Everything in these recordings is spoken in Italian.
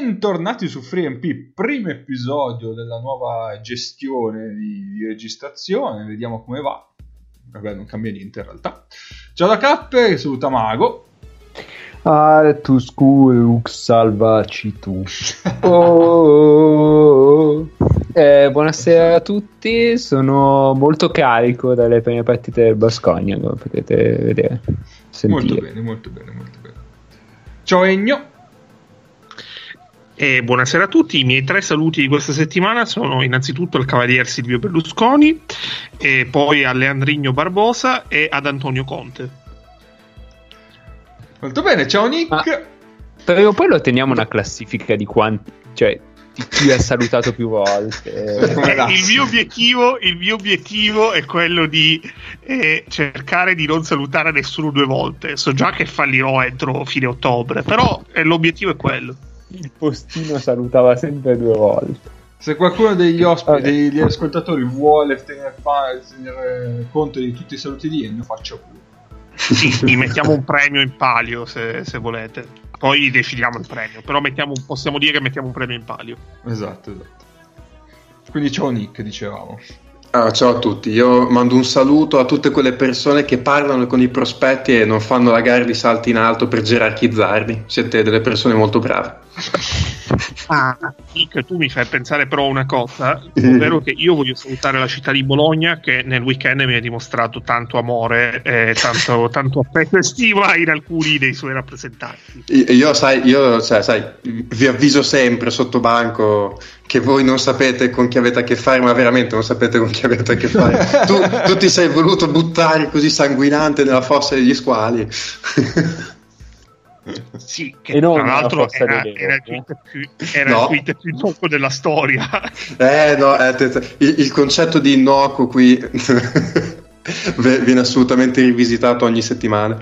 bentornati su FreeMP, primo episodio della nuova gestione di, di, registrazione, vediamo come va. Vabbè, non cambia niente in realtà. Ciao da Cappe, saluta Mago. Tu school, salvaci tu. Oh, eh, buonasera a tutti, sono molto carico dalle prime partite del Bascogna, come potete vedere. Sentire. Molto bene, molto bene, molto bene. Ciao Egno. E buonasera a tutti, i miei tre saluti di questa settimana sono innanzitutto al Cavalier Silvio Berlusconi, e poi a Leandrigno Barbosa e ad Antonio Conte. Molto bene, ciao Nick. Ma, prima o poi lo teniamo una classifica di quanti, cioè di chi ha salutato più volte. Eh, il, mio obiettivo, il, mio obiettivo, è quello di eh, cercare di non salutare nessuno due volte. So già che fallirò entro fine ottobre, però eh, l'obiettivo è quello il postino salutava sempre due volte. Se qualcuno degli ospiti, degli ascoltatori vuole tenere, tenere, conto di tutti i saluti di Ennio, faccio pure. Sì, gli mettiamo un premio in palio se, se, volete. Poi decidiamo il premio. Però mettiamo, possiamo dire che mettiamo un premio in palio. Esatto, esatto. Quindi ciao Nick, dicevamo. Ah, ciao a tutti, io mando un saluto a tutte quelle persone che parlano con i prospetti e non fanno la gara di salti in alto per gerarchizzarli. Siete delle persone molto brave. Ah, Nick, tu mi fai pensare però una cosa, ovvero che io voglio salutare la città di Bologna che nel weekend mi ha dimostrato tanto amore e tanto, tanto affetto e stima in alcuni dei suoi rappresentanti. Io, sai, io cioè, sai, vi avviso sempre sotto banco che voi non sapete con chi avete a che fare, ma veramente non sapete con chi avete a che fare. tu, tu ti sei voluto buttare così sanguinante nella fossa degli squali. Sì, che e tra l'altro era, era, il tweet più, era no. il tweet più innocuo della storia. Eh no, eh, il, il, concetto di innocuo qui viene assolutamente rivisitato ogni settimana.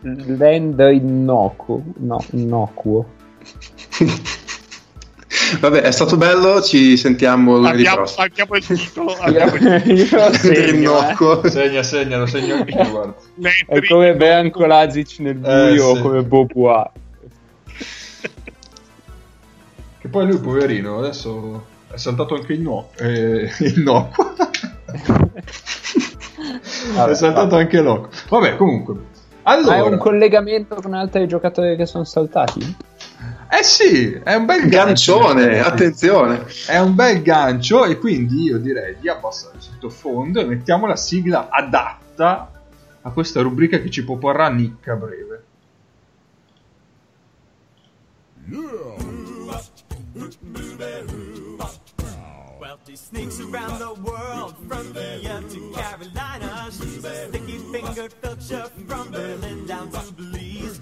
Land innocuo, no, innocuo. Vabbè, è stato bello, ci sentiamo lunedì abbiamo, prossimo. Abbiamo il titolo. Abbiamo il titolo. segno, eh. Segna, segna, lo segno anche io. È come Branko Lazic nel buio eh, sì. come Bopua. Che poi lui, poverino, adesso è saltato anche il no. Eh, il no. Vabbè, è saltato vabbè. anche l'oco. Vabbè, comunque. Allora... Hai un collegamento con altri giocatori che sono saltati? Eh sì, è un bel gancione, gancio, attenzione. È un bel gancio e quindi io direi di abbassare il sottofondo e mettiamo la sigla adatta a questa rubrica che ci proporrà Nick a breve. Wealthy sneaks around the world from India to Carolina. She's a sticky fingered filcher from Berlin down to Belize.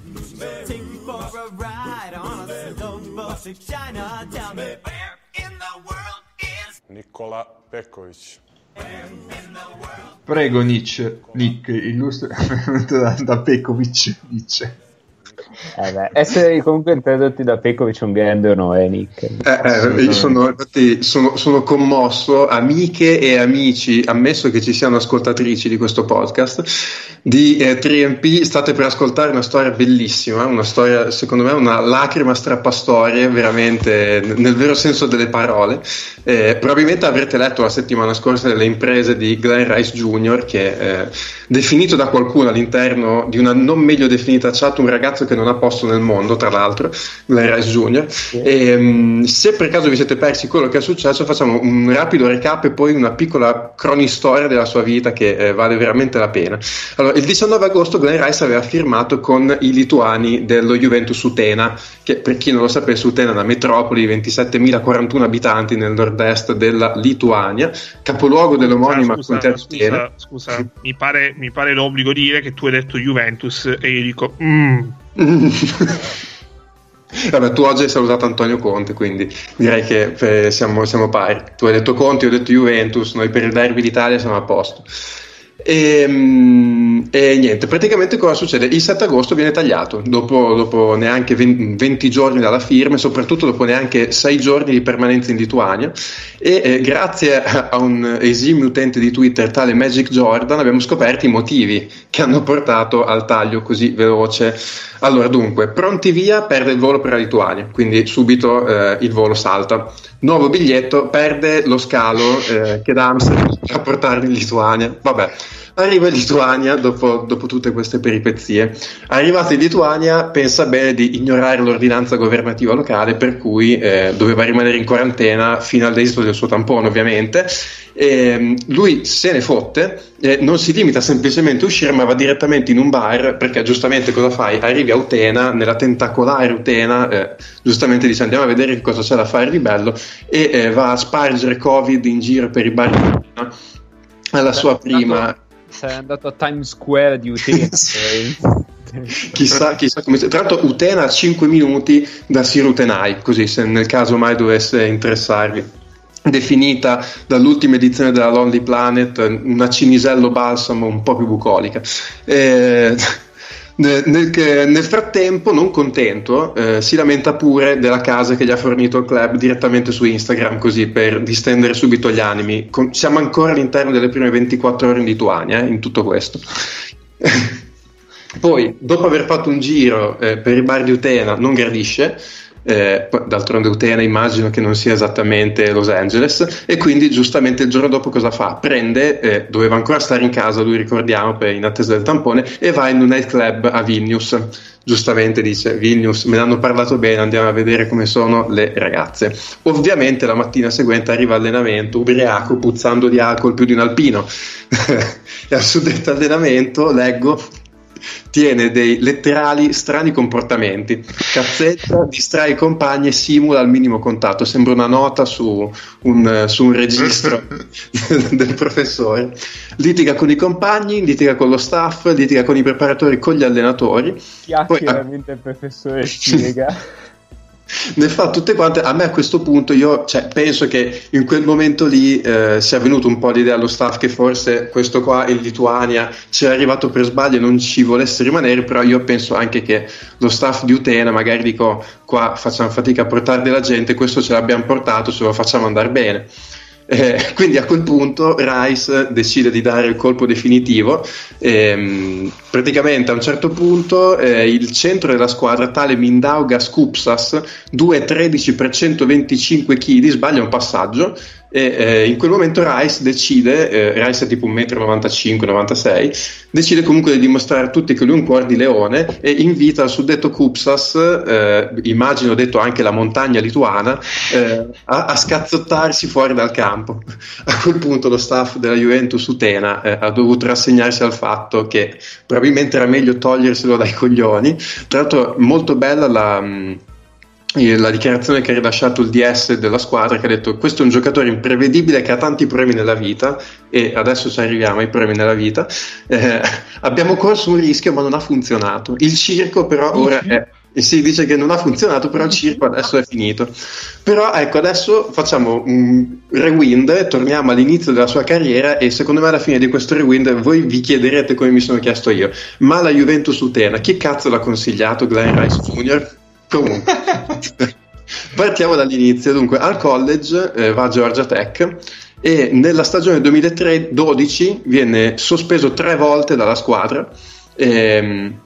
To China. Tell me where in the world is Nicola Pekovic. Prego Nietzsche, Nick, illustra da Pekovic, dice. Eh beh, essere comunque introdotti da Pekovic è un grande onore, Nick. Eh, eh, io sono, infatti, sono, sono, commosso, amiche e amici, ammesso che ci siano ascoltatrici di questo podcast, di eh, 3MP, state per ascoltare una storia bellissima, una storia, secondo me, una lacrima strappastorie, veramente, nel vero senso delle parole. Eh, probabilmente avrete letto la settimana scorsa delle imprese di Glenn Rice Jr., che è eh, definito da qualcuno all'interno di una non meglio definita chat un ragazzo che non ha posto nel mondo, tra l'altro, Rice Jr. Sì. E, um, se per caso vi siete persi quello che è successo, facciamo un rapido recap e poi una piccola cronistoria della sua vita che eh, vale veramente la pena. Allora, il 19 agosto Glenn Rice aveva firmato con i lituani dello Juventus Utena, che per chi non lo sapesse, Utena è una metropoli di 27.041 abitanti nel nord-est della Lituania, capoluogo dell'omonima scusa, scusa, scusa, mi pare, mi pare l'obbligo dire che tu hai detto Juventus e io dico... Mm. Vabbè, tu oggi hai salutato Antonio Conte, quindi direi che eh, siamo, siamo, pari. Tu hai detto Conte, io ho detto Juventus, noi per il derby d'Italia siamo a posto. E, mm, e, niente, praticamente cosa succede? Il 7 agosto viene tagliato, dopo, dopo neanche 20 giorni dalla firma e soprattutto dopo neanche 6 giorni di permanenza in Lituania e eh, grazie a un esimio utente di Twitter tale Magic Jordan abbiamo scoperto i motivi che hanno portato al taglio così veloce. Allora dunque, pronti via, perde il volo per la Lituania, quindi subito eh, il volo salta. Nuovo biglietto, perde lo scalo eh, che da Amsterdam a portarlo in Lituania. Vabbè, arriva in Lituania dopo, dopo, tutte queste peripezie. Arrivato in Lituania pensa bene di ignorare l'ordinanza governativa locale per cui eh, doveva rimanere in quarantena fino all'esito del suo tampone ovviamente. E, mm, lui se ne fotte, eh, non si limita semplicemente a uscire ma va direttamente in un bar perché giustamente cosa fai? Arrivi a Utena, nella tentacolare Utena, eh, giustamente dice andiamo a vedere che cosa c'è da fare di bello e eh, va a spargere Covid in giro per i bar di Utena alla sua prima sei andato a Times Square di Utena. chissà, chissà come. Tra l'altro, Utena a 5 minuti da Sirutenai, così se nel caso mai dovesse interessarvi. Definita dall'ultima edizione della Lonely Planet una cinisello balsamo un po' più bucolica. Eh, nel, nel, frattempo, non contento, eh, si lamenta pure della casa che gli ha fornito il club direttamente su Instagram, così per distendere subito gli animi. Con, siamo ancora all'interno delle prime 24 ore in Lituania, eh, in tutto questo. Poi, dopo aver fatto un giro eh, per i bar di Utena, non gradisce eh, d'altronde Utena immagino che non sia esattamente Los Angeles e quindi giustamente il giorno dopo cosa fa? Prende, eh, doveva ancora stare in casa, lui ricordiamo per, in attesa del tampone e va in un nightclub a Vilnius giustamente dice Vilnius, me ne hanno parlato bene, andiamo a vedere come sono le ragazze. Ovviamente la mattina seguente arriva allenamento, ubriaco, puzzando di alcol più di un alpino. e al suddetto allenamento leggo tiene dei letterali strani comportamenti. Cazzetta, distrae i compagni e simula al minimo contatto. Sembra una nota su un, su un registro del professore. Litiga con i compagni, litiga con lo staff, litiga con i preparatori, con gli allenatori. Chiaramente il professore spiega ne fa tutte quante. A me a questo punto io cioè, penso che in quel momento lì eh, sia venuto un po' l'idea allo staff che forse questo qua in Lituania ci è arrivato per sbaglio e non ci volesse rimanere, però io penso anche che lo staff di Utena magari dico qua facciamo fatica a portare della gente, questo ce l'abbiamo portato, ce lo facciamo andare bene. Eh, quindi a quel punto Rice decide di dare il colpo definitivo. Ehm, praticamente a un certo punto eh, il centro della squadra, tale Mindaugas Kupsas, 2,13 per 125 kg, sbaglia un passaggio e eh, in quel momento Rice decide, eh, Rice è tipo 1,95 m, 96 decide comunque di dimostrare a tutti che lui è un cuore di leone e invita il suddetto Kupsas, eh, immagino detto anche la montagna lituana, eh, a, a, scazzottarsi fuori dal campo. A quel punto lo staff della Juventus Utena eh, ha dovuto rassegnarsi al fatto che probabilmente era meglio toglierselo dai coglioni. Tra l'altro molto bella la... Mh, la dichiarazione che ha rilasciato il DS della squadra che ha detto questo è un giocatore imprevedibile che ha tanti problemi nella vita e adesso ci arriviamo ai problemi nella vita eh, abbiamo corso un rischio ma non ha funzionato il circo però ora è si dice che non ha funzionato, però il circo adesso è finito. Però ecco, adesso facciamo un rewind, torniamo all'inizio della sua carriera e secondo me alla fine di questo rewind voi vi chiederete come mi sono chiesto io, ma la Juventus Utena, chi cazzo l'ha consigliato Glenn Rice Jr.? Comunque, partiamo dall'inizio. Dunque, al college eh, va a Georgia Tech e nella stagione 2003-12 viene sospeso tre volte dalla squadra. Ehm,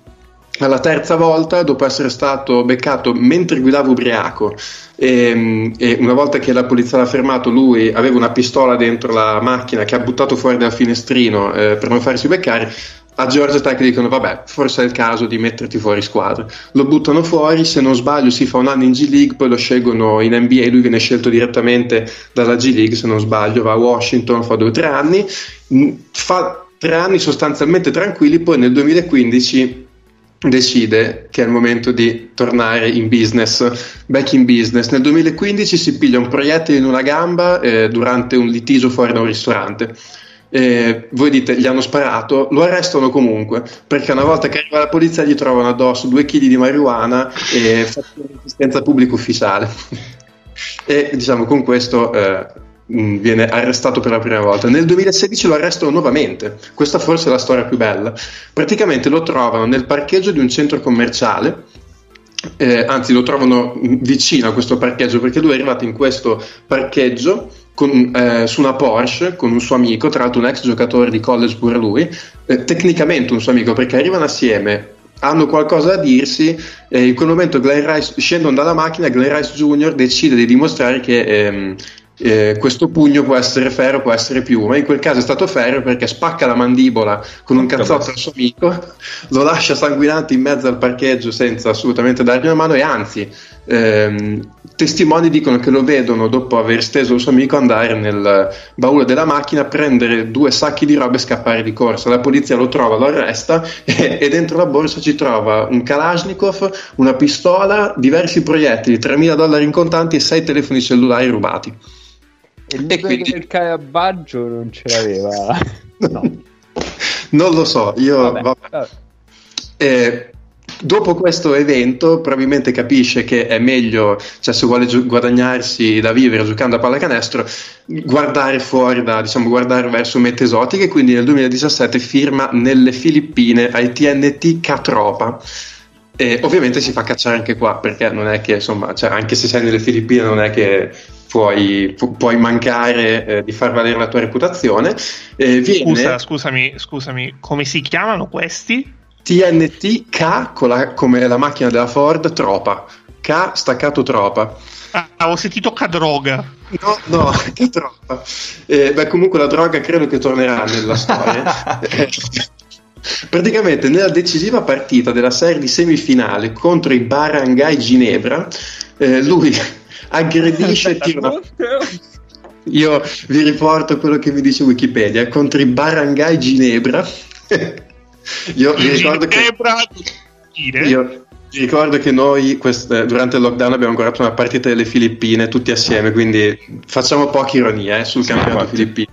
alla terza volta, dopo essere stato beccato mentre guidava ubriaco, e, ehm, e, una volta che la polizia l'ha fermato, lui aveva una pistola dentro la macchina che ha buttato fuori dal finestrino eh, per non farsi beccare a Georgia Tech dicono vabbè forse è il caso di metterti fuori squadra lo buttano fuori se non sbaglio si fa un anno in G League poi lo scelgono in NBA lui viene scelto direttamente dalla G League se non sbaglio va a Washington fa due o tre anni mm, fa tre anni sostanzialmente tranquilli poi nel 2015 decide che è il momento di tornare in business, back in business. Nel 2015 si piglia un proiettile in una gamba eh, durante un litigio fuori da un ristorante eh, voi dite gli hanno sparato, lo arrestano comunque perché una volta che arriva la polizia gli trovano addosso due kg di marijuana e fanno un'assistenza pubblica ufficiale. e diciamo con questo eh, mh, viene arrestato per la prima volta. Nel 2016 lo arrestano nuovamente. Questa forse è la storia più bella. Praticamente lo trovano nel parcheggio di un centro commerciale. Eh, anzi, lo trovano vicino a questo parcheggio perché lui è arrivato in questo parcheggio con, eh, su una Porsche con un suo amico, tra l'altro un ex giocatore di college pure lui, eh, tecnicamente un suo amico perché arrivano assieme hanno qualcosa da dirsi e in quel momento Glenn Rice scendono dalla macchina Glenn Rice Jr. decide di dimostrare che ehm, eh, questo pugno può essere ferro, può essere piuma. In quel caso è stato ferro perché spacca la mandibola con un cazzotto al suo amico, lo lascia sanguinante in mezzo al parcheggio senza assolutamente dargli una mano e anzi ehm, testimoni dicono che lo vedono dopo aver steso il suo amico andare nel baule della macchina, prendere due sacchi di roba e scappare di corsa. La polizia lo trova, lo arresta e, e dentro la borsa ci trova un Kalashnikov, una pistola, diversi proiettili, 3.000 dollari in contanti e 6 telefoni cellulari rubati. E, e quindi il carabaggio non ce l'aveva. no. non lo so, io... Vabbè, vabbè. Eh, dopo questo evento probabilmente capisce che è meglio, cioè se vuole gi- guadagnarsi da vivere giocando a pallacanestro, guardare fuori da, diciamo, guardare verso mete esotiche, quindi nel 2017 firma nelle Filippine ai TNT Catropa. E ovviamente si fa cacciare anche qua perché non è che insomma, cioè, anche se sei nelle Filippine, non è che puoi, pu- puoi mancare eh, di far valere la tua reputazione. Eh, viene... Scusa, scusami, scusami, come si chiamano questi? TNT K la, come la macchina della Ford Tropa. K staccato Tropa. Ah, ho sentito K droga. No, no, che troppa. Eh, beh, comunque la droga credo che tornerà nella storia. Praticamente nella decisiva partita della serie di semifinale contro i Barangay Ginebra, eh, lui aggredisce e tira una... Io vi riporto quello che mi dice Wikipedia, contro i Barangay Ginebra. Io vi ricordo Ginebra, che... Io vi ricordo che noi quest... durante il lockdown abbiamo guardato una partita delle Filippine tutti assieme, quindi facciamo poca ironia eh, sul Sì, campionato infatti. filippino.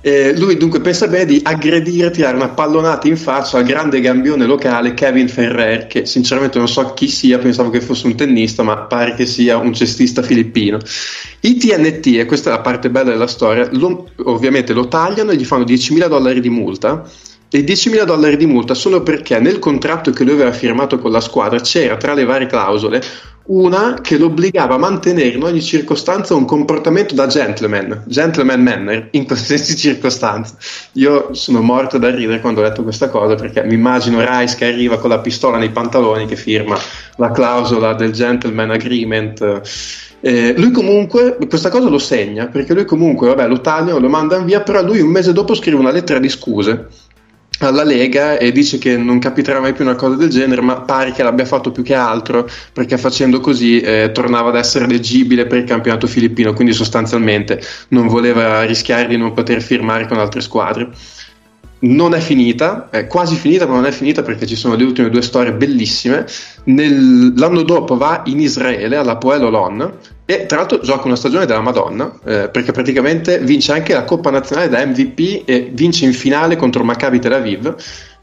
Eh, lui dunque pensa bene di aggredire, tirare una pallonata in faccia al grande gambione locale Kevin Ferrer, che sinceramente non so chi sia, pensavo che fosse un tennista, ma pare che sia un cestista filippino. I TNT, e questa è la parte bella della storia, lo- ovviamente lo tagliano e gli fanno 10.000 dollari di multa. E 10.000 dollari di multa solo perché nel contratto che lui aveva firmato con la squadra c'era tra le varie clausole una che lo obbligava a mantenere in ogni circostanza un comportamento da gentleman, gentleman manner, in qualsiasi circostanza. Io sono morto da ridere quando ho letto questa cosa perché mi immagino Rice che arriva con la pistola nei pantaloni che firma la clausola del gentleman agreement. Eh, lui comunque questa cosa lo segna perché lui comunque vabbè, lo tagliano, lo mandano via, però lui un mese dopo scrive una lettera di scuse alla Lega e dice che non capiterà mai più una cosa del genere, ma pare che l'abbia fatto più che altro perché facendo così eh, tornava ad essere leggibile per il campionato filippino, quindi sostanzialmente non voleva rischiare di non poter firmare con altre squadre. Non è finita, è quasi finita, ma non è finita perché ci sono le ultime due storie bellissime. Nel- l'anno dopo va in Israele alla Poel Olon e tra l'altro gioca una stagione della Madonna eh, perché praticamente vince anche la Coppa Nazionale da MVP e vince in finale contro Maccabi Tel Aviv.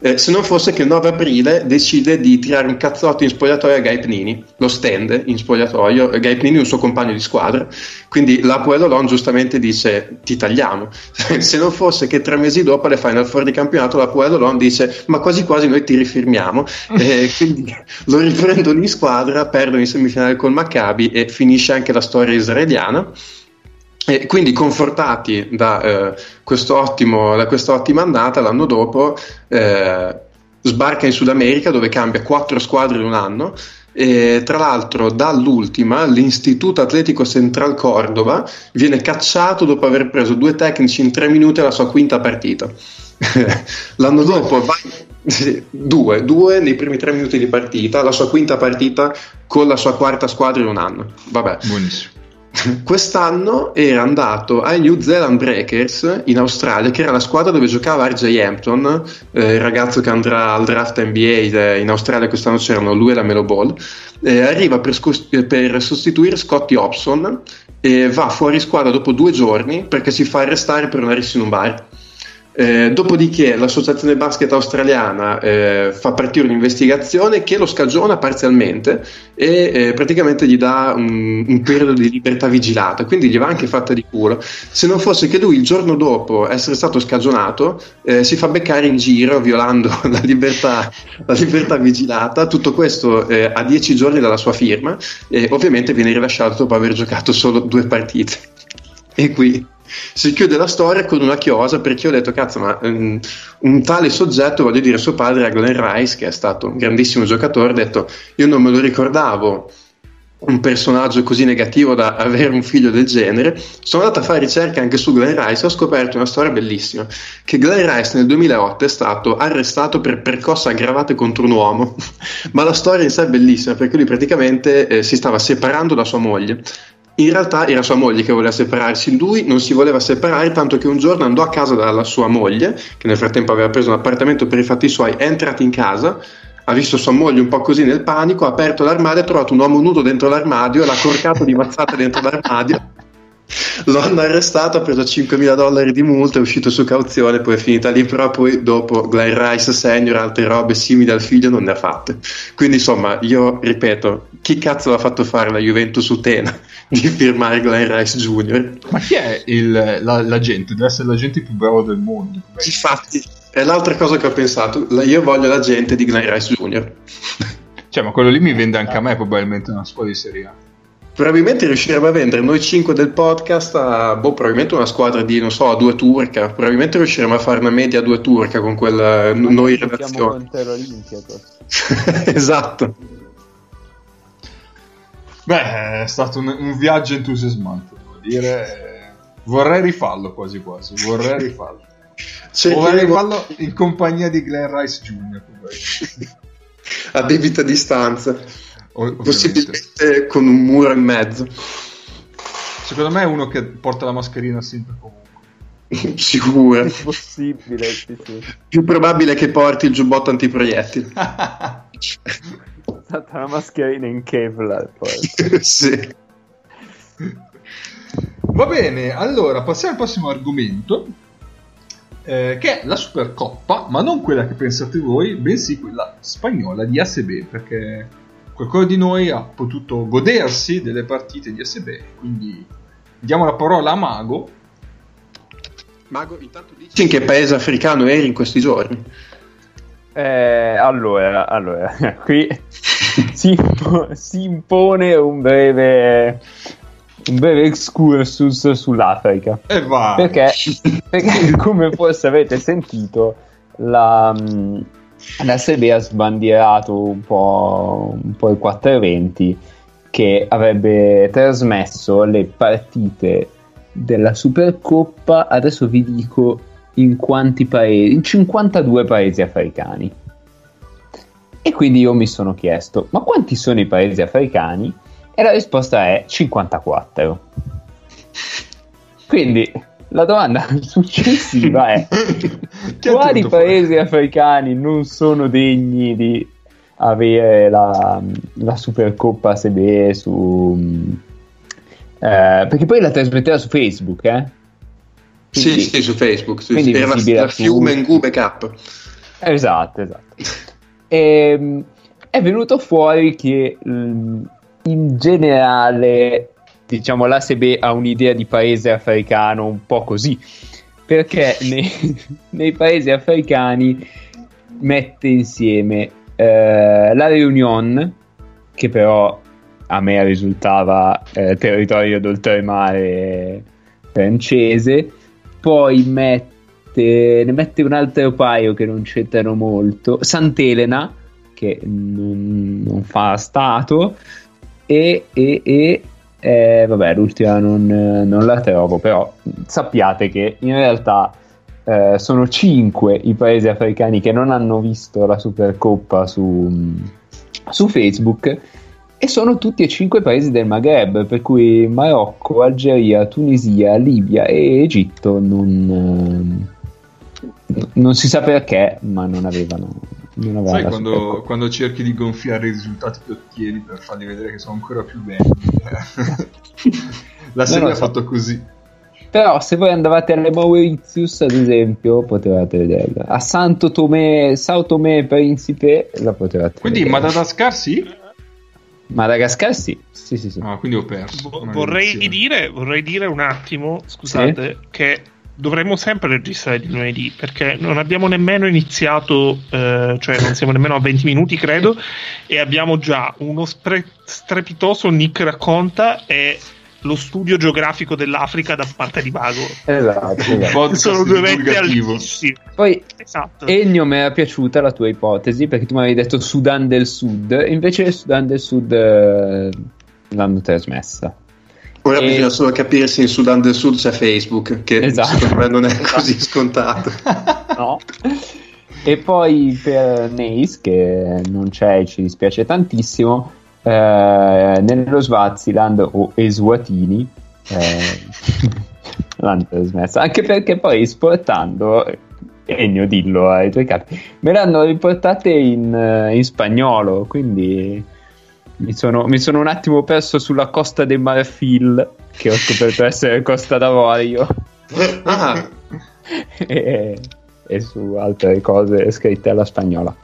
Eh, se non fosse che il 9 aprile decide di tirare un cazzotto in spogliatoio a Gai Pnini, lo stende in spogliatoio, e Gai Pnini è un suo compagno di squadra, quindi la Puelolon giustamente dice ti tagliamo. se non fosse che tre mesi dopo alle Final Four di campionato la Puelolon dice ma quasi quasi noi ti rifirmiamo, e quindi lo riprendono in squadra, perdono in semifinale col Maccabi e finisce anche la storia israeliana. E quindi confortati da, eh, questo ottimo, da questa ottima andata, l'anno dopo eh, sbarca in Sud America dove cambia quattro squadre in un anno e tra l'altro dall'ultima, l'Istituto Atletico Central Cordova, viene cacciato dopo aver preso due tecnici in tre minuti alla sua quinta partita. L'anno dopo va due, due nei primi tre minuti di partita, la sua quinta partita con la sua quarta squadra in un anno. Vabbè. Buonissimo. Quest'anno era andato ai New Zealand Breakers in Australia, che era la squadra dove giocava RJ Hampton, eh, il ragazzo che andrà al draft NBA eh, in Australia. Quest'anno c'erano lui e la Melo Ball. Eh, arriva per, scos- per sostituire Scotty Hobson e va fuori squadra dopo due giorni perché si fa arrestare per una rissa in un bar. Eh, dopodiché l'associazione basket australiana eh, fa partire un'investigazione che lo scagiona parzialmente e eh, praticamente gli dà un, un, periodo di libertà vigilata, quindi gli va anche fatta di culo. Se non fosse che lui il giorno dopo essere stato scagionato eh, si fa beccare in giro violando la libertà, la libertà vigilata, tutto questo eh, a dieci giorni dalla sua firma e ovviamente viene rilasciato dopo aver giocato solo due partite. E qui si chiude la storia con una chiosa perché ho detto cazzo ma um, un tale soggetto voglio dire suo padre Glenn Rice che è stato un grandissimo giocatore ha detto io non me lo ricordavo un personaggio così negativo da avere un figlio del genere sono andato a fare ricerca anche su Glenn Rice e ho scoperto una storia bellissima che Glenn Rice nel 2008 è stato arrestato per percosse aggravate contro un uomo. Ma la storia in sé è bellissima perché lui praticamente eh, si stava separando da sua moglie in realtà era sua moglie che voleva separarsi, lui non si voleva separare, tanto che un giorno andò a casa dalla sua moglie, che nel frattempo aveva preso un appartamento per i fatti suoi, è entrato in casa, ha visto sua moglie un po' così nel panico, ha aperto l'armadio, ha trovato un uomo nudo dentro l'armadio, l'ha corcato di mazzate dentro l'armadio. Lo hanno arrestato, ha preso 5.000 dollari di multa, è uscito su cauzione, poi è finita lì, però poi dopo Glenn Rice Senior, altre robe simili al figlio non ne ha fatte. Quindi insomma, io ripeto, chi cazzo l'ha fatto fare la Juventus Utena di firmare Glenn Rice Jr.? Ma chi è il, la, l'agente? Deve essere l'agente più bravo del mondo. Infatti, è l'altra cosa che ho pensato, io voglio l'agente di Glenn Rice Jr. Cioè, ma quello lì mi vende anche a me probabilmente una squadra di Serie A. Probabilmente riusciremo a vendere noi cinque del podcast a boh, probabilmente una squadra di, non so, a due turca. Probabilmente riusciremo a fare una media a due turca con quella Ma noi redazione. esatto. Beh, è stato un, un viaggio entusiasmante, devo dire. Vorrei rifarlo quasi quasi, vorrei rifarlo. Vorrei rifarlo in compagnia di Glenn Rice Jr. a debita distanza. Possibilmente con un muro in mezzo. Secondo me è uno che porta la mascherina sempre comunque. Sicuro. È possibile, sì, sì. Più probabile che porti il giubbotto antiproiettili. stata una mascherina in Kevlar poi. sì. Va bene, allora passiamo al prossimo argomento. Eh, che è la Supercoppa, ma non quella che pensate voi, bensì quella spagnola di ASB, perché qualcuno di noi ha potuto godersi delle partite di ASB, quindi diamo la parola a Mago. Mago, intanto dici in che paese africano eri in questi giorni? Eh, allora, allora, qui si, impo- si, impone un breve, un breve excursus sull'Africa. E va! Perché, perché, come forse avete sentito, la, la Serie ha sbandierato un po', un po' il 420 che avrebbe trasmesso le partite della Supercoppa. Adesso vi dico in quanti paesi? In 52 paesi africani. E quindi io mi sono chiesto, ma quanti sono i paesi africani? E la risposta è 54. Quindi la domanda successiva è quali paesi fuori? africani non sono degni di avere la, la Supercoppa SB su... Eh, perché poi la trasmetteva su Facebook, eh? Quindi, sì, sì, su Facebook. Su, era la, Fiume Ngube Cup. Esatto, esatto. E, ehm, è venuto fuori che mm, in generale, diciamo, l'ASB ha un'idea di paese africano un po' così, perché nei, nei paesi africani mette insieme eh, la Réunion, che però a me risultava eh, territorio d'oltremare francese, poi mette, ne mette un altro paio che non c'entrano molto, Sant'Elena che non, non fa stato e, e, e eh, vabbè l'ultima non, non, la trovo però sappiate che in realtà eh, sono cinque i paesi africani che non hanno visto la Supercoppa su, su Facebook e sono tutti e cinque paesi del Maghreb, per cui Marocco, Algeria, Tunisia, Libia e Egitto non, eh, non si sa perché, ma non avevano. Avevano Sai quando, quando, cerchi di gonfiare i risultati che ottieni per farli vedere che sono ancora più belli? La serie no, no, ha fatto così. Però se voi andavate alle Mauritius, ad esempio, potevate vederla. A Santo Tomé, Sao Tomé Principe la potevate Quindi vedere. Madagascar sì? Madagascar sì, sì, sì, sì. Ah, quindi ho perso. Vorrei, dire, vorrei dire un attimo, scusate, che dovremmo sempre registrare di lunedì perché non abbiamo nemmeno iniziato, eh, cioè non siamo nemmeno a 20 minuti credo, e abbiamo già uno spre- strepitoso Nick racconta e lo studio geografico dell'Africa da parte di Vago. Esatto, esatto. Sono due vette altissime. Poi Esatto. Ennio mi era piaciuta la tua ipotesi perché tu mi avevi detto Sudan del Sud, invece Sudan del Sud eh, l'hanno trasmessa. Ora E- bisogna solo capire se in Sudan del Sud c'è Facebook, che Esatto. secondo me non è così scontato. No. E poi per Neis, che non c'è e ci dispiace tantissimo, eh, nello Swaziland o Eswatini eh, l'hanno trasmessa. Anche perché poi esportando, Ennio dillo ai tuoi capi, me l'hanno riportate in, eh, in spagnolo, quindi mi sono, mi sono un attimo perso sulla costa del Marfil, che ho scoperto essere Costa d'Avorio. Ah, e, e su altre cose scritte alla spagnola.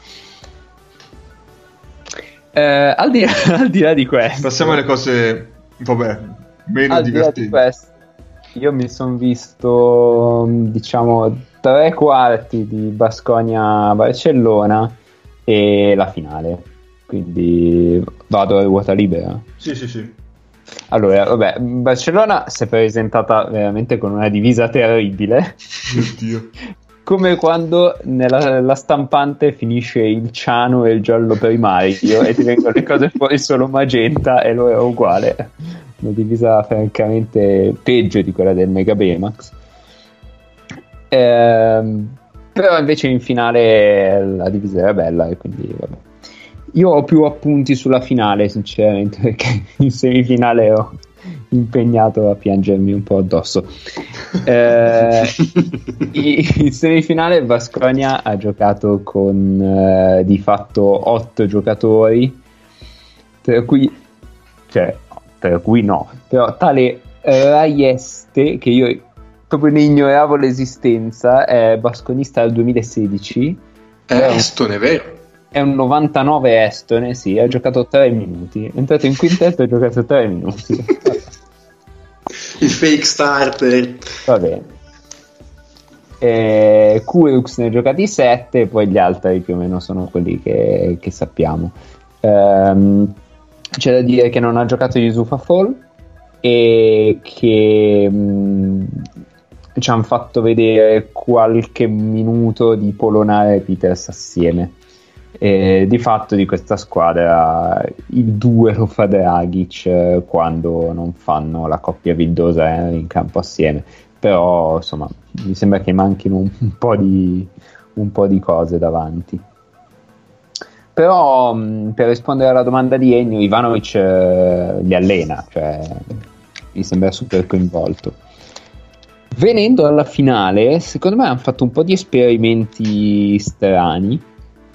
Eh, al, di, al di là di questo, Passiamo alle cose, vabbè, meno al di divertenti. questo, io mi sono visto diciamo tre quarti di Basconia-Barcellona e la finale. Quindi vado a ruota libera. Sì, sì, sì. Allora, vabbè, Barcellona si è presentata veramente con una divisa terribile. Oddio. Come quando nella la stampante finisce il ciano e il giallo primario e ti vengono le cose fuori solo magenta e lo è uguale. Una divisa francamente peggio di quella del Mega Baymax. Ehm, però invece in finale la divisa era bella e quindi vabbè. Io ho più appunti sulla finale, sinceramente, perché in semifinale ho impegnato a piangermi un po' addosso. Eh, in semifinale Vasconia ha giocato con eh, di fatto otto giocatori, tra cui, cioè, tra cui no, però tale Raieste, che io proprio ne ignoravo l'esistenza, è basconista dal 2016, è Estone, vero? È un 99 estone, sì, ha giocato 3 minuti, è entrato in quintetto e ha giocato 3 minuti. Il fake starter. Va bene. Eh, Kurux ne ha giocati 7, poi gli altri più o meno sono quelli che, che sappiamo. Ehm, c'è da dire che non ha giocato Yusufa Fall e che mh, ci hanno fatto vedere qualche minuto di Polonare e Peters assieme. E di fatto di questa squadra il 2 lo fa Dragic eh, quando non fanno la coppia vildosa eh, in campo assieme. Però insomma mi sembra che manchino un, po' di un po' di cose davanti. Però mh, per rispondere alla domanda di Ennio Ivanovic eh, li allena cioè mi sembra super coinvolto. Venendo alla finale secondo me hanno fatto un po' di esperimenti strani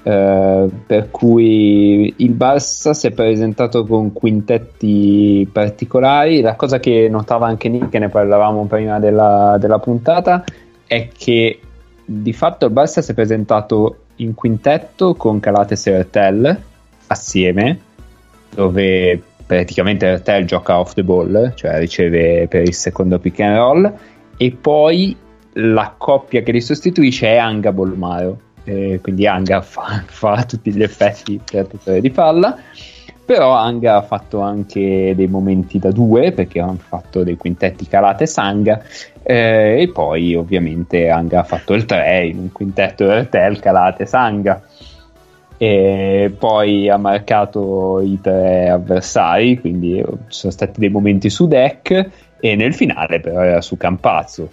eh, per cui il Barça si è presentato con quintetti particolari. La cosa che notava anche Nick, che ne parlavamo prima della, della puntata, è che di fatto il Barça si è presentato in quintetto con Calates e Ertel assieme, dove praticamente Ertel gioca off the ball, cioè riceve per il secondo pick and roll, e poi la coppia che li sostituisce è Anga Bolmaro quindi Anga fa, fa tutti gli effetti creatore di palla però Anga ha fatto anche dei momenti da due perché hanno fatto dei quintetti calate Sanga eh, e poi ovviamente Anga ha fatto il 3 in un quintetto Ertel calate Sanga e poi ha marcato i tre avversari quindi ci sono stati dei momenti su deck. E nel finale però era su Campazzo.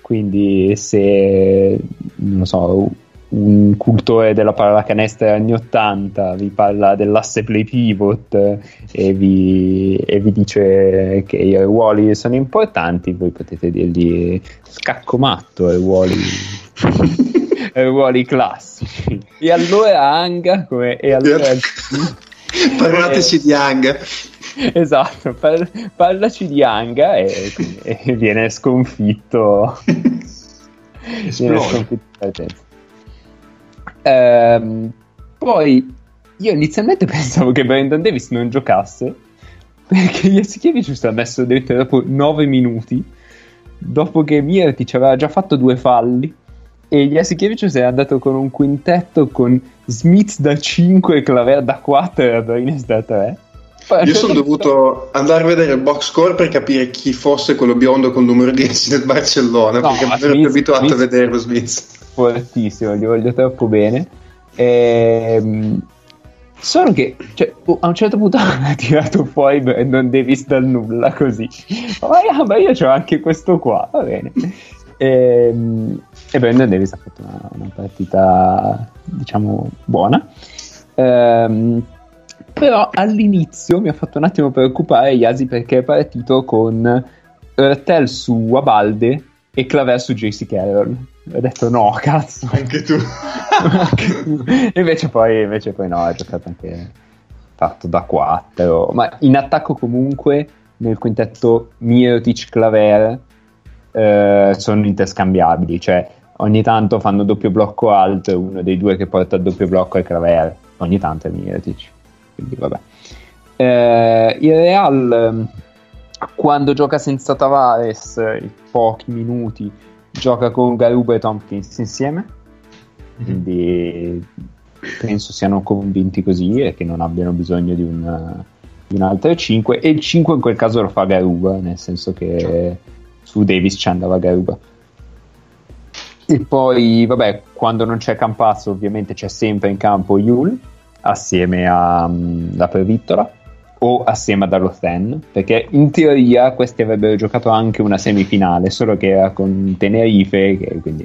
Quindi se non so un cultore della pallacanestro anni 80 vi parla dell'asse play pivot e vi, e vi dice che i ruoli sono importanti voi potete dirgli scacco matto e ruoli ruoli classici e allora Anga come, e allora Parlateci di Anga. esatto, par- parlaci di Anga e, e viene sconfitto. viene sconfitto. Ehm, poi io inizialmente pensavo che Brandon Davis non giocasse perché Jasikevicius ha messo dentro dopo 9 minuti dopo che Mirtic aveva già fatto due falli e Jasikevicius è andato con un quintetto con Smith da 5 e Claver da 4 e Abrines da 3 Poi a un Io sono dovuto andare a vedere il box score per capire chi fosse quello biondo col numero 10 del Barcellona, No, perché non ero più abituato Smith- a vederlo Smith. fortissimo, gli voglio troppo bene. Ehm, solo che cioè, a un certo punto ha tirato fuori Brandon Davis dal nulla così. Ma, ma io c'ho anche questo qua, va bene. Ehm, e Brandon Davis ha fatto una, una partita, diciamo, buona. Ehm, però all'inizio mi ha fatto un attimo preoccupare Yasi perché è partito con Ertel su Abalde e Claver su JC Carroll. Ho detto no, cazzo. Anche tu. Anche tu. invece, poi, invece poi no, ha giocato anche fatto da 4. Ma in attacco comunque nel quintetto Mirotic Claver eh, sono interscambiabili, cioè ogni tanto fanno doppio blocco alt, uno dei due che porta il doppio blocco è Claver, ogni tanto è Mirotic. Quindi vabbè. Eh, il Real ehm, quando gioca senza Tavares, eh, pochi minuti, gioca con Garuba e Tompkins insieme. Quindi penso siano convinti così e che non abbiano bisogno di un, di un altro 5. E il 5 in quel caso lo fa Garuba, nel senso che su Davis ci andava Garuba. E poi, vabbè, quando non c'è Campazzo, ovviamente c'è sempre in campo Yul assieme a mm, la Previttola o assieme ad Alothen perché in teoria questi avrebbero giocato anche una semifinale solo che era con Tenerife che quindi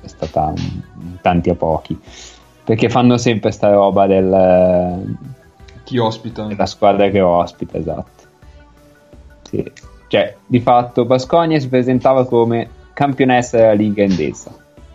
è stata un- tanti a pochi perché fanno sempre sta roba del, Chi ospita? della squadra che ospita esatto sì. cioè di fatto Basconia si presentava come campionessa della Liga Endesa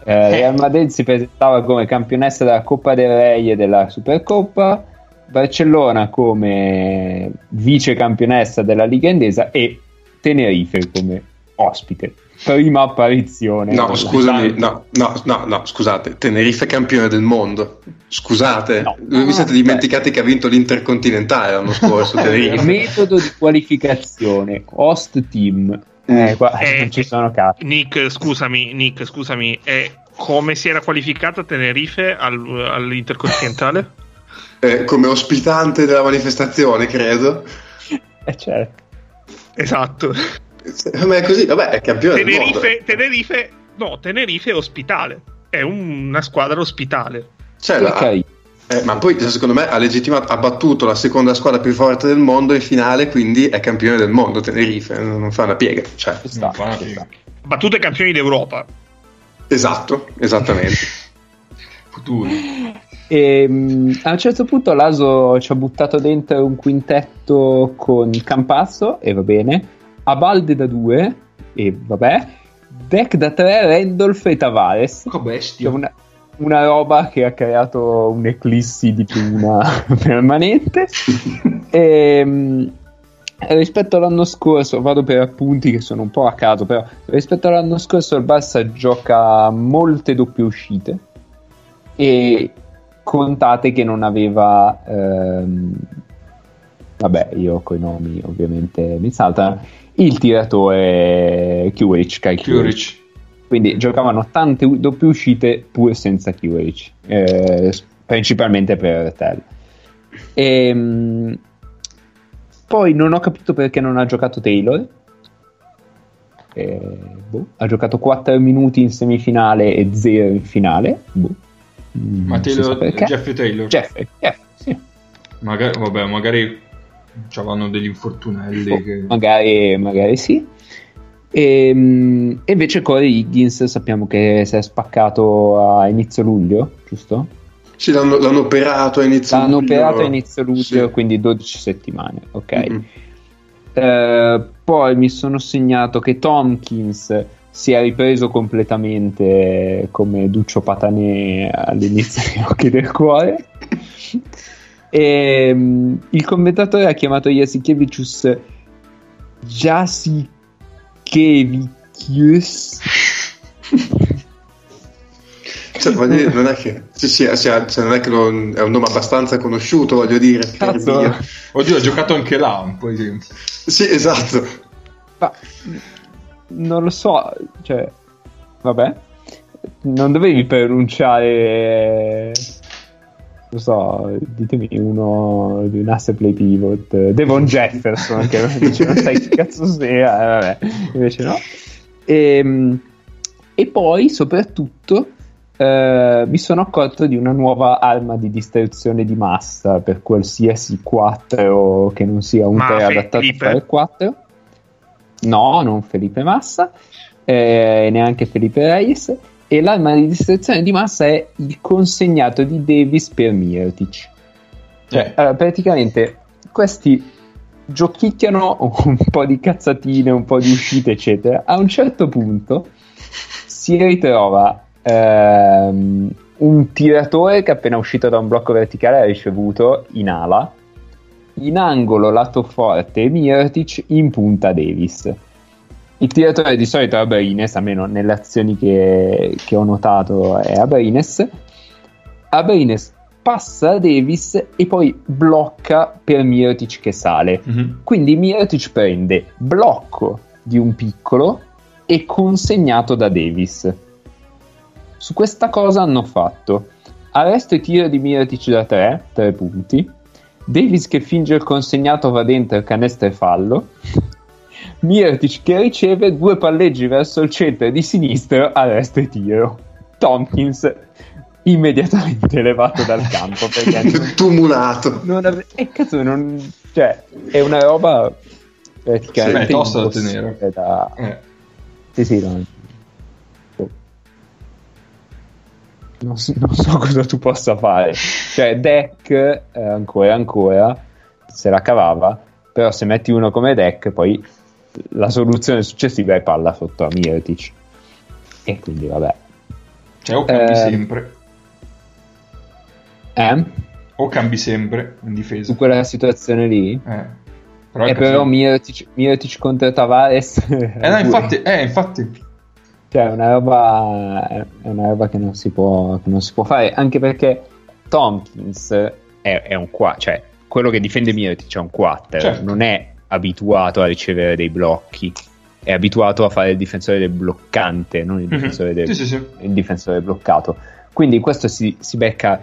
eh, Real Madrid si presentava come campionessa della Coppa del Re e della Supercoppa Barcellona come vice campionessa della Liga Endesa e Tenerife come ospite. Prima apparizione. No, scusami, no, no, no, no, scusate, Tenerife è campione del mondo. Scusate, No. vi siete Ah, dimenticati che ha vinto l'Intercontinentale l'anno scorso, Tenerife. metodo di qualificazione host team eh, qua Eh, non ci sono cazzi Nick, scusami, Nick, scusami, e come si era qualificata Tenerife al- all'Intercontinentale? Eh, come ospitante della manifestazione, credo. eh, certo. esatto. Ma è così, vabbè, è campione. Tenerife, Tenerife, no, Tenerife è ospitale. È un- una squadra ospitale. Cioè, la- Ok. Eh, ma poi secondo me ha legittimato, ha battuto la seconda squadra più forte del mondo in finale, quindi è campione del mondo Tenerife, non fa una piega. Cioè, Ci sta, una sta. Battute campioni d'Europa. esatto, esattamente. Futuro. E, mh, a un certo punto Laso ci ha buttato dentro un quintetto con Campazzo e va bene, Abalde da 2 e vabbè, Deck da 3, Randolph e Tavares. Che Cioè bestia. una, una roba che ha creato un'eclissi di piuma permanente. e, mh, rispetto all'anno scorso, vado per appunti che sono un po' a caso, però rispetto all'anno scorso il Barça gioca molte doppie uscite e contate che non aveva ehm, vabbè io coi nomi ovviamente mi saltano il tiratore Kuric, Kai Kuric. Quindi giocavano tante doppie uscite pur senza Kuric eh, principalmente per Tel e, poi non ho capito perché non ha giocato Taylor Eh, boh, ha giocato 4 minuti in semifinale e 0 in finale boh. Mm, Ma Taylor. Jeffrey Taylor. Jeffrey, Jeffrey, sì. Magari, vabbè, magari avevano degli infortunelli. Oh, che... magari, magari sì. E, mm, e invece Corey Higgins sappiamo che si è spaccato a inizio luglio, giusto? Sì, l'hanno, l'hanno operato a inizio L'hanno luglio. operato a inizio luglio, Sì. quindi 12 settimane, ok. Mhm. Eh, poi mi sono segnato che Tompkins si è ripreso completamente come Duccio Patanè all'inizio dei Occhi del Cuore. E, mm, il commentatore ha chiamato Jasikevicius Jasikevicius Cioè, voglio dire, non è che, sì, sì, cioè, cioè, non è, che lo- è un nome abbastanza conosciuto, voglio dire. Cazzo. Dio. Oddio, ha giocato anche là un po' di. Sì, esatto. Ma non lo so, cioè, vabbè, non dovevi pronunciare, non so, ditemi uno di un asset play pivot, Devon Jefferson, che dice non sai che cazzo sia, eh, vabbè, invece no. Ehm, E, poi, soprattutto, eh, mi sono accorto di una nuova arma di distruzione di massa per qualsiasi 4 che non sia un Ma 3 adattato a fare 4. No, non Felipe Massa, eh, neanche Felipe Reyes. E l'arma di distruzione di massa è il consegnato di Davis per Mirotic. Cioè, Eh. allora, praticamente questi giochicchiano un po' di cazzatine, un po' di uscite, eccetera. A un certo punto si ritrova ehm, un tiratore che appena uscito da un blocco verticale ha ricevuto in ala, in angolo lato forte Mirotic, in punta Davis. Il tiratore di solito è Abrines, almeno nelle azioni che, che ho notato è Abrines. Abrines passa a Davis e poi blocca per Mirotic che sale. Mhm. Quindi Mirotic prende blocco di un piccolo e consegnato da Davis. Su questa cosa hanno fatto arresto e tiro di Mirotic da 3, 3 punti. Davis che finge il consegnato va dentro canestro e fallo. Mirotic che riceve due palleggi verso il centro di sinistro, arresto e tiro. Tompkins immediatamente levato dal campo perché non- Tumulato. non ave- e cazzo non cioè è una roba praticamente Sì, è tosta da tenere. da- Eh. sì sì no. Boh. non, so, non so cosa tu possa fare cioè deck eh, ancora ancora se la cavava però se metti uno come deck poi la soluzione successiva è palla sotto a Mirotic e quindi vabbè Cioè, o cambi Eh, sempre, eh? o cambi sempre in difesa. su quella situazione lì Eh. Però, e però. Mirotic, Mirotic contro Tavares Eh no, infatti, eh, infatti. Cioè, è una roba, è una roba che, non si può, che non si può fare, anche perché Tompkins è, è un qua, cioè quello che difende Mirotic è un quattro, Certo. non è abituato a ricevere dei blocchi, è abituato a fare il difensore del bloccante, non il Mhm. difensore del, Sì, sì, sì. il difensore bloccato. Quindi questo si, si becca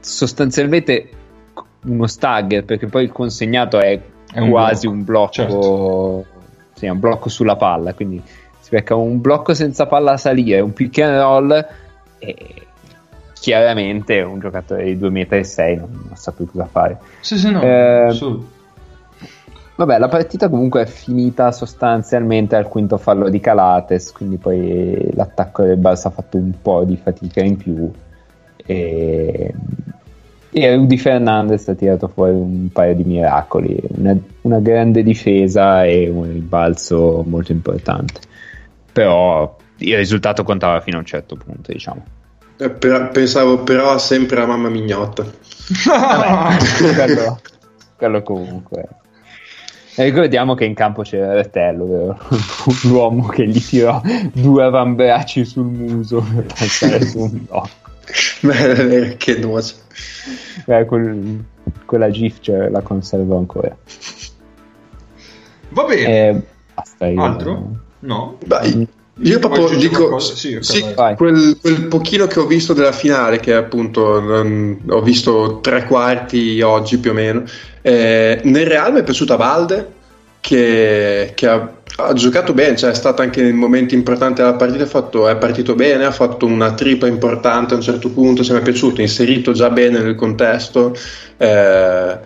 sostanzialmente uno stagger, perché poi il consegnato è, È un quasi blocco, un blocco, certo. un blocco sulla palla, quindi si becca un blocco senza palla a salire, un pick and roll e chiaramente un giocatore di 2,6 m non, non sa più cosa fare. Sì, sì, no. Eh. Vabbè, la partita comunque è finita sostanzialmente al quinto fallo di Calates, quindi poi l'attacco del Barça ha fatto un po' di fatica in più e, e Rudy Fernandez ha tirato fuori un paio di miracoli, una, una grande difesa e un ribalzo molto importante. Però il risultato contava fino a un certo punto, diciamo. Eh, per- pensavo però sempre a mamma mignotta. Vabbè, quello, quello comunque. E ricordiamo che in campo c'era Rettello, vero? l'uomo che gli tirò due avambracci sul muso per passare su un blocco. Beh, che noce. Eh, quel- quella GIF cioè, la conservo ancora. Va bene. E basta. Io, Altro? No? Dai, io proprio dico? Sì, sì, quel, quel pochino che ho visto della finale, che appunto non- ho visto tre quarti oggi più o meno. eh, nel Real mi è piaciuta Valde, che, che ha, ha giocato bene, cioè è stato anche nei momenti importanti della partita, ha fatto- è partito bene, ha fatto una tripla importante a un certo punto, se mi è piaciuto, inserito già bene nel contesto. eh,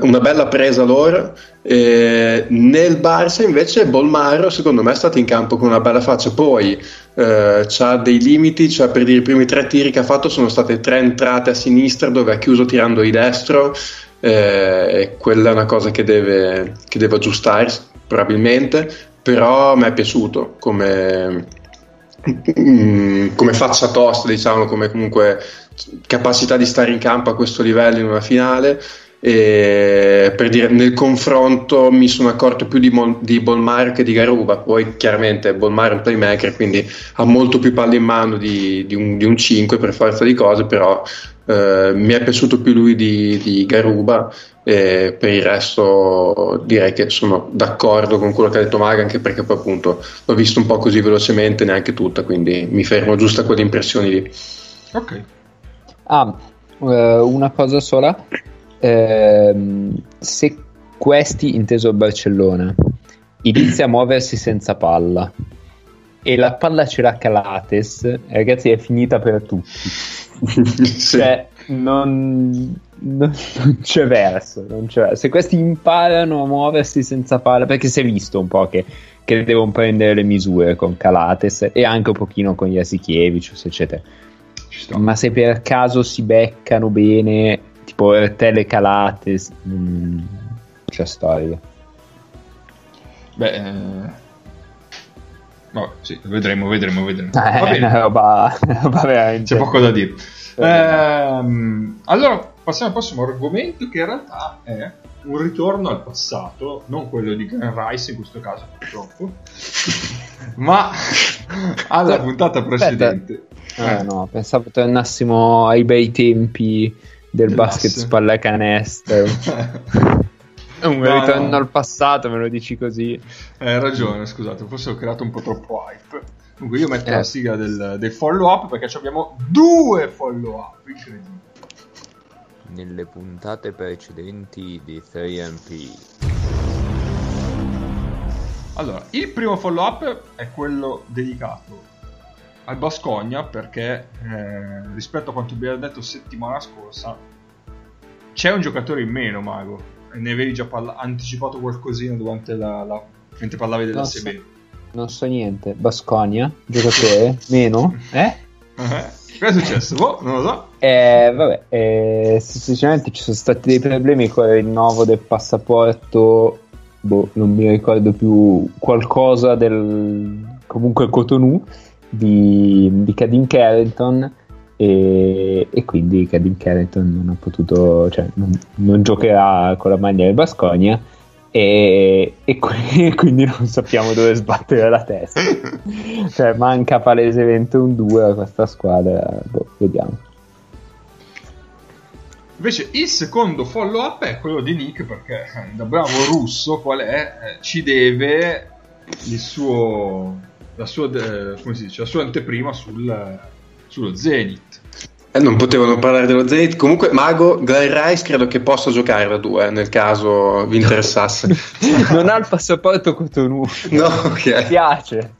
una bella presa loro. Eh, nel Barça invece Bolmaro secondo me è stato in campo con una bella faccia. Poi eh, c'ha dei limiti, cioè per dire i primi tre tiri che ha fatto sono state tre entrate a sinistra dove ha chiuso tirando di destro. eh, e quella è una cosa che deve, che deve aggiustare probabilmente. Però mi è piaciuto come, mm, come faccia tosta, diciamo, come comunque capacità di stare in campo a questo livello in una finale. E per dire, nel confronto mi sono accorto più di, Mol- di Bolmar che di Garuba. Poi chiaramente Bolmar è un playmaker, quindi ha molto più palle in mano di, di, un, di un 5 per forza di cose, però eh, mi è piaciuto più lui di, di Garuba. E per il resto direi che sono d'accordo con quello che ha detto Maga, anche perché poi appunto l'ho visto un po' così velocemente, neanche tutta, quindi mi fermo giusto a quelle impressioni lì. Ok. Ah, eh, una cosa sola. Ehm, se questi, inteso il Barcellona, inizia a muoversi senza palla e la palla ce l'ha Calates, ragazzi, è finita per tutti. Sì. Cioè, non, non- non c'è verso, non c'è verso. Se questi imparano a muoversi senza palla, perché si è visto un po' che, che devono prendere le misure con Calates e anche un pochino con Jasikiewicz, eccetera. Ma se per caso si beccano bene, tipo Ertele Calates, mm, c'è storia. Beh, eh... vabbè, sì, vedremo, vedremo, vedremo. Eh, Va bene. roba, roba veramente. C'è poco da dire. Eh. Ehm, allora, passiamo al prossimo argomento che in realtà è un ritorno al passato, non quello di Gran Rice in questo caso purtroppo, ma alla puntata precedente. Eh, no, pensavo tornassimo ai bei tempi del Dell'asse. basket spallacanestro. Un No, ritorno no. al passato, me lo dici così. Hai ragione, scusate, forse ho creato un po' troppo hype. Comunque io metto Eh. la sigla del, del follow up perché ci abbiamo due follow up, incredibile. Nelle puntate precedenti di 3MP. Allora, il primo follow up è quello dedicato al Bascogna perché eh, rispetto a quanto abbiamo detto settimana scorsa c'è un giocatore in meno, Mago. Ne avevi già parla- anticipato qualcosina durante la, la- mentre parlavi della Non so. Non so niente. Basconia, giocatore? Meno? Eh? Eh? Cosa è successo? Boh, non lo so. Eh, vabbè, eh, semplicemente ci sono stati dei problemi con il rinnovo del passaporto. Boh, non mi ricordo più qualcosa del comunque Cotonou di, di Cadin Carrington. E, e quindi Cadin Carrington non ha potuto, cioè non, non giocherà con la maglia del Basconia. E, e qui- quindi non sappiamo dove sbattere la testa. cioè, manca palesemente un 2 a questa squadra. Boh, vediamo. Invece il secondo follow up è quello di Nick perché eh, da bravo russo qual è? Eh, ci deve il suo la sua come si dice la sua anteprima sul, sullo Zenith. Eh, non potevano parlare dello Zenith. Comunque, Mago, Glenn Rice credo che possa giocare da due, nel caso vi interessasse. non ha il passaporto Cotonou. no, ok. Spiace.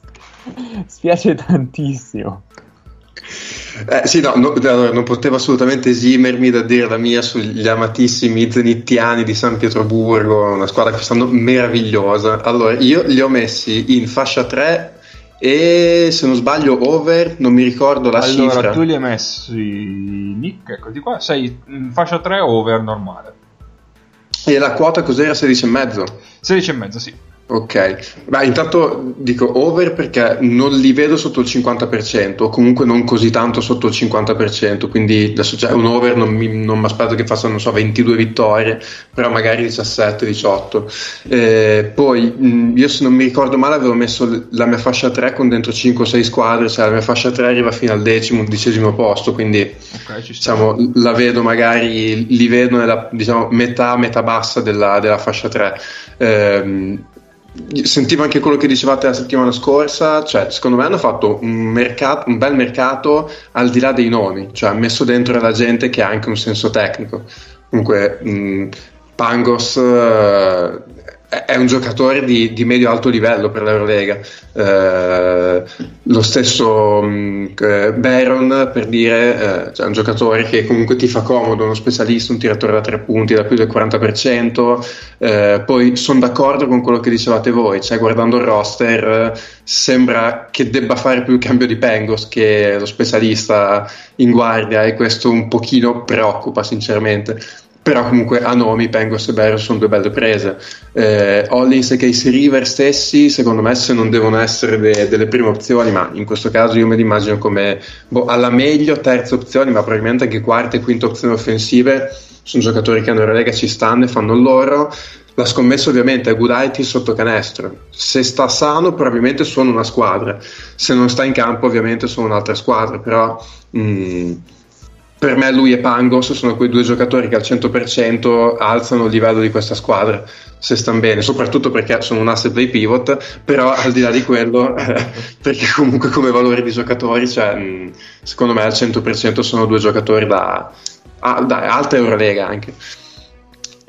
Spiace tantissimo. Eh, sì, no, no, allora, non potevo assolutamente esimermi da dire la mia sugli amatissimi zenittiani di San Pietroburgo, una squadra che stanno meravigliosa. Allora, io li ho messi in fascia 3 e se non sbaglio over, non mi ricordo la allora cifra. tu li hai messi Nick, eccoti qua, sei in fascia 3 over normale. E la quota cos'era? 16,5? 16 e mezzo, sì. Ok, ma intanto dico over perché non li vedo sotto il 50%, o comunque non così tanto sotto il 50%, quindi adesso c'è un over, non mi, aspetto che facciano, non so, 22 vittorie, però magari 17-18. Eh, poi io se non mi ricordo male avevo messo la mia fascia 3 con dentro 5-6 squadre, cioè la mia fascia 3 arriva fino al decimo, undicesimo posto, quindi Ok, ci sta. diciamo, la vedo magari, li vedo nella diciamo, metà, metà bassa della, della fascia 3. Ehm, sentivo anche quello che dicevate la settimana scorsa, cioè secondo me hanno fatto un, mercato, un bel mercato al di là dei nomi, cioè ha messo dentro la gente che ha anche un senso tecnico. Comunque mh, Pangos eh, è- è un giocatore di, di medio-alto livello per l'Eurolega. Eh, lo stesso mh, eh, Baron, per dire, eh, cioè un giocatore che comunque ti fa comodo, uno specialista, un tiratore da tre punti da più del 40%. Eh, poi sono d'accordo con quello che dicevate voi, cioè guardando il roster sembra che debba fare più il cambio di Pengos che lo specialista in guardia e questo un pochino preoccupa sinceramente però comunque a nomi Pengos e Barrios sono due belle prese. Eh, Hollins e Casey River stessi, secondo me, se non devono essere de- delle prime opzioni, ma in questo caso io me li immagino come boh, alla meglio terze opzioni, ma probabilmente anche quarte e quinte opzioni offensive. Sono giocatori che in Eurolega ci stanno e fanno loro. La scommessa ovviamente è Gudaitis sotto canestro. Se sta sano probabilmente sono una squadra, se non sta in campo ovviamente sono un'altra squadra, però mh, per me lui e Pangos sono quei due giocatori che al 100% alzano il livello di questa squadra se stanno bene, soprattutto perché sono un asset play pivot, però al di là di quello, perché comunque come valori di giocatori, cioè, mh, secondo me al 100% sono due giocatori da, da alta Eurolega anche.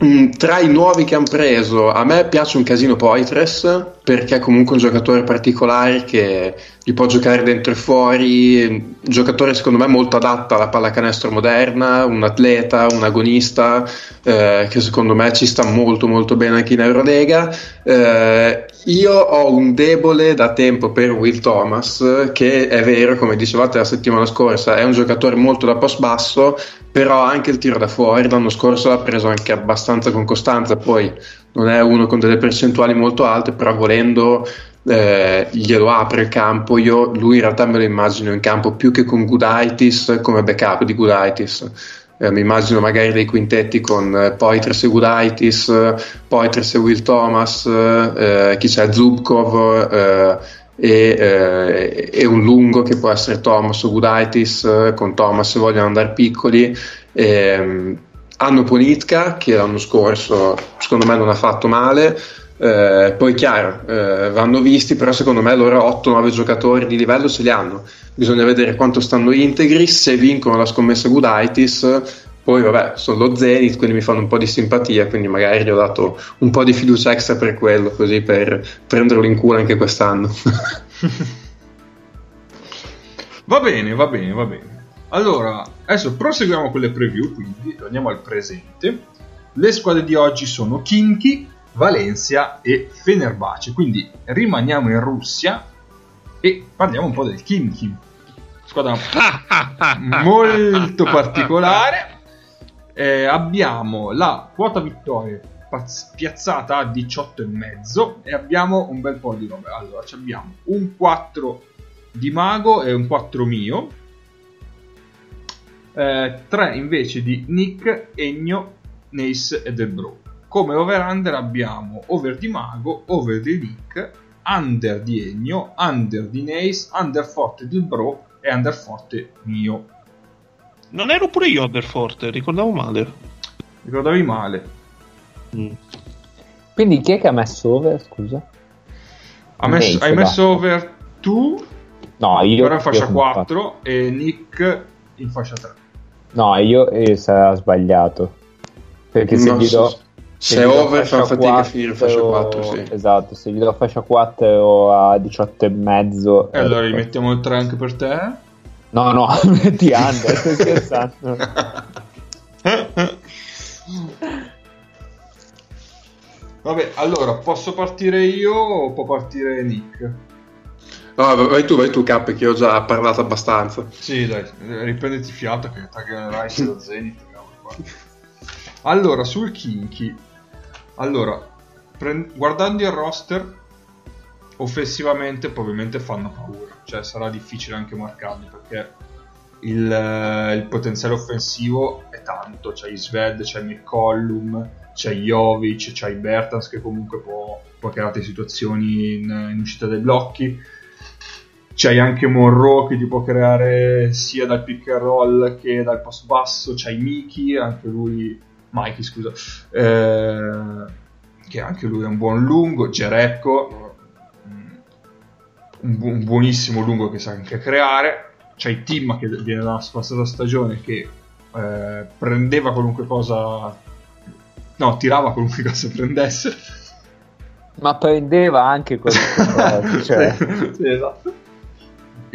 Mm, tra i nuovi che hanno preso, a me piace un casino Poitres perché è comunque un giocatore particolare che gli può giocare dentro e fuori, un giocatore secondo me molto adatto alla pallacanestro moderna, un atleta, un agonista eh, che secondo me ci sta molto molto bene anche in Eurolega. Eh, io ho un debole da tempo per Will Thomas che è vero, come dicevate la settimana scorsa, è un giocatore molto da post basso, però anche il tiro da fuori l'anno scorso l'ha preso anche abbastanza con costanza, poi non è uno con delle percentuali molto alte, però volendo eh, glielo apre il campo, io lui in realtà me lo immagino in campo più che con Gudaitis come backup di Gudaitis. Eh, mi immagino magari dei quintetti con eh, Poitres e Gudaitis, Poitres e Will Thomas, eh, chi c'è Zubkov eh, e, eh, e, un lungo che può essere Thomas o Gudaitis, eh, con Thomas se vogliono andare piccoli. Ehm, hanno Ponitka che l'anno scorso secondo me non ha fatto male. Eh, poi chiaro, eh, vanno visti, però secondo me loro 8-9 giocatori di livello ce li hanno. Bisogna vedere quanto stanno integri, se vincono la scommessa Gudaitis, poi vabbè, sono lo Zenith, quindi mi fanno un po' di simpatia, quindi magari gli ho dato un po' di fiducia extra per quello, così per prenderlo in culo anche quest'anno. va bene, va bene, va bene. Allora, adesso proseguiamo con le preview, quindi torniamo al presente. Le squadre di oggi sono Kinky, Valencia e Fenerbahce, quindi rimaniamo in Russia e parliamo un po' del Kinky. Squadra molto particolare eh, abbiamo la quota vittorie piazzata a 18,5 e abbiamo un bel po' di robe. Allora, abbiamo un 4 di Mago e un 4 mio, eh, 3 invece di Nick, Egno, Nace e Del Bro. Come over-under abbiamo over di Mago, over di Nick, under di Egno, under di Nace, under forte di Bro e under forte mio. Non ero pure io Overforte, ricordavo male. Ricordavi male. Mm. Quindi chi è che ha messo over, scusa? Ha messo, hai messo over tu? No, io. Però in fascia 4 fatto. e Nick in fascia 3. No, io eh, sarà sbagliato. Perché se no, gli do... Se, se over fa fatica a finire fascia 4, sì. Esatto, se gli do fascia 4 a 18 e mezzo. E allora gli mettiamo il 3 anche per te? No, no, metti under, stai scherzando. Vabbè, allora posso partire io o può partire Nick? No, vai tu, vai tu, Cap, che ho già parlato abbastanza. Sì, dai, riprenditi fiato che taglierai lo Zenith. Allora, sul Kinky. Allora, pre- guardando il roster, offensivamente probabilmente fanno paura, cioè sarà difficile anche marcarli perché il, eh, il potenziale offensivo è tanto, c'è Sved, c'è McCollum, c'è Jovic, c'è Bertans che comunque può, può creare situazioni in, in uscita dai blocchi, c'hai anche Monroe che ti può creare sia dal pick and roll che dal post basso, c'hai Miki, anche lui, Mikey scusa, eh, che anche lui è un buon lungo, Gerecco, un, bu- un buonissimo lungo che sa anche creare. Il team che viene dalla passata stagione che eh, prendeva qualunque cosa, no, tirava qualunque cosa prendesse. Ma prendeva anche qualunque cosa, cioè. sì, esatto.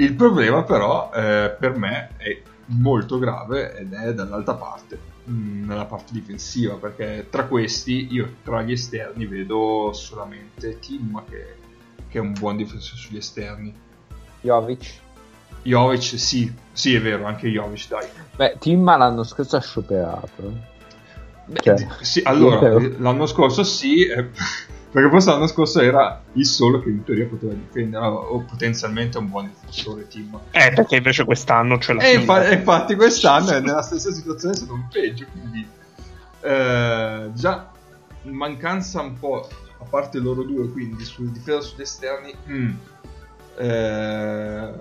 Il problema però eh, per me è molto grave ed è dall'altra parte, mm, nella parte difensiva, perché tra questi io tra gli esterni vedo solamente Tim che che è un buon difensore sugli esterni. Jovic. Jovic, sì, sì, è vero, anche Jovic, dai. Beh, Timma l'anno scorso ha scioperato. Cioè, Beh, sì, allora, l'anno scorso sì, eh, perché forse l'anno scorso era il solo che in teoria poteva difendere o potenzialmente un buon difensore team. Eh, perché invece quest'anno c'è la E infa- e infatti quest'anno è nella stessa situazione, è stato un peggio, quindi eh, già mancanza un po', a parte loro due, quindi sul difesa sugli esterni, mm, eh,